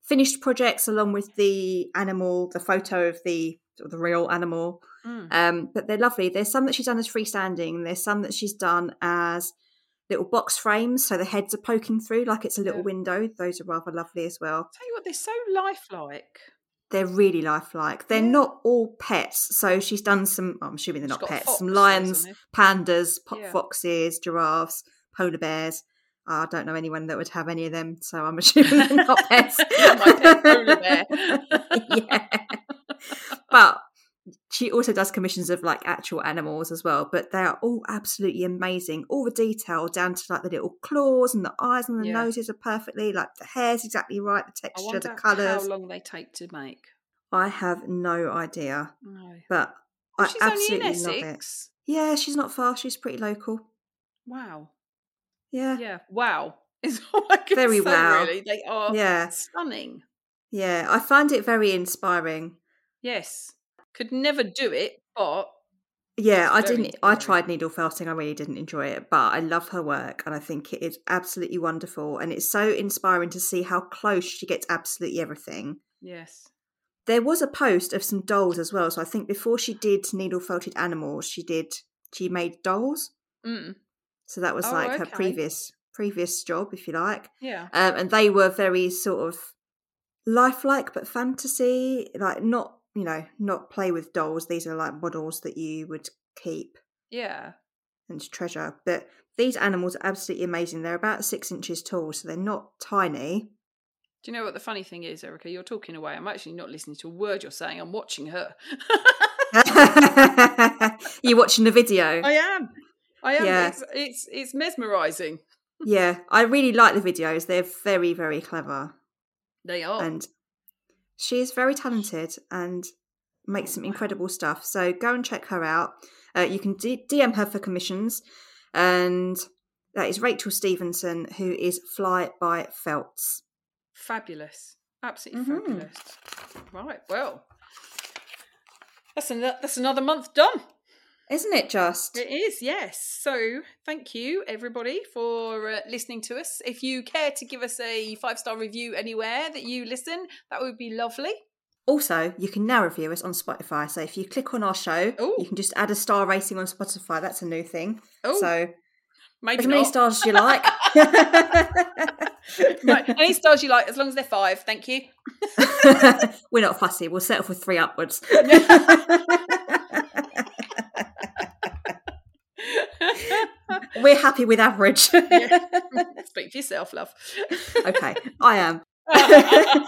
finished projects along with the animal, the photo of the of the real animal. Mm. Um, but they're lovely. There's some that she's done as freestanding. There's some that she's done as little box frames, so the heads are poking through like it's a little Yeah. window. Those are rather lovely as well. Tell you what, they're so lifelike. They're really lifelike. They're Yeah. not all pets. So she's done some. I'm assuming they're She's not pets. Some lions, pandas, Yeah. foxes, giraffes, polar bears. I don't know anyone that would have any of them, so I'm assuming they're not pets. My pet polar bear. yeah. But she also does commissions of like actual animals as well, but they are all absolutely amazing. All the detail down to like the little claws and the eyes and the Yeah. noses are perfectly like the hair's exactly right, the texture, the how long they take to make. I have no idea, No. but Well, I she's only in absolutely love it. Yeah, she's not far. She's pretty local. Wow. Yeah, Yeah. Wow. Is all I can Very say, wow. Really. They are yeah, stunning. yeah. I find it very inspiring. Yes. Could never do it, but Yeah, I didn't. I tried needle felting. I really didn't enjoy it, but I love her work, and I think it is absolutely wonderful. And it's so inspiring to see how close she gets absolutely everything. yes. There was a post of some dolls as well. So I think before she did needle felted animals, she did she made dolls. Mm. So that was Oh, like her okay. previous previous job, if you like. Yeah. Um, and they were very sort of lifelike, but fantasy, like not you know not play with dolls. These are like models that you would keep Yeah. and treasure. But these animals are absolutely amazing. They're about six inches tall, so they're not tiny. Do you know what the funny thing is, Erica? You're talking away. I'm actually not listening to a word you're saying. I'm watching her. You're watching the video? I am. I am. Yeah. It's, it's it's mesmerizing. yeah, I really like the videos. They're very, very clever, They are. and she is very talented and makes some incredible stuff. So go and check her out. Uh, you can D- DM her for commissions, and that is Rachel Stevenson, who is Fly by Felts. fabulous. Absolutely Mhm. fabulous. Right. Well, that's another that's another month done. Isn't it just? It is, yes. So, thank you everybody for uh, listening to us. If you care to give us a five star review anywhere that you listen, that would be lovely. Also, you can now review us on Spotify. So if you click on our show, Ooh. you can just add a star rating on Spotify. That's a new thing. Oh, so maybe as many not. stars as you like. right, any stars you like, as long as they're five. Thank you. We're not fussy. We'll settle for three upwards. We're happy with average. Yeah. Speak for yourself, love. okay, I am.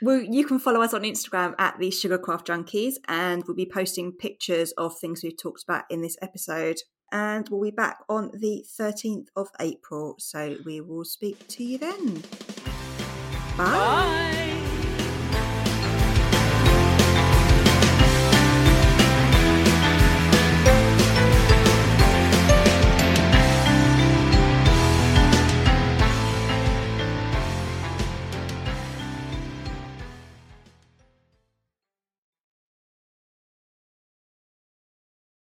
Well, you can follow us on Instagram at the Sugarcraft Junkies, and we'll be posting pictures of things we've talked about in this episode. And we'll be back on the 13th of April, so we will speak to you then. Bye. Bye.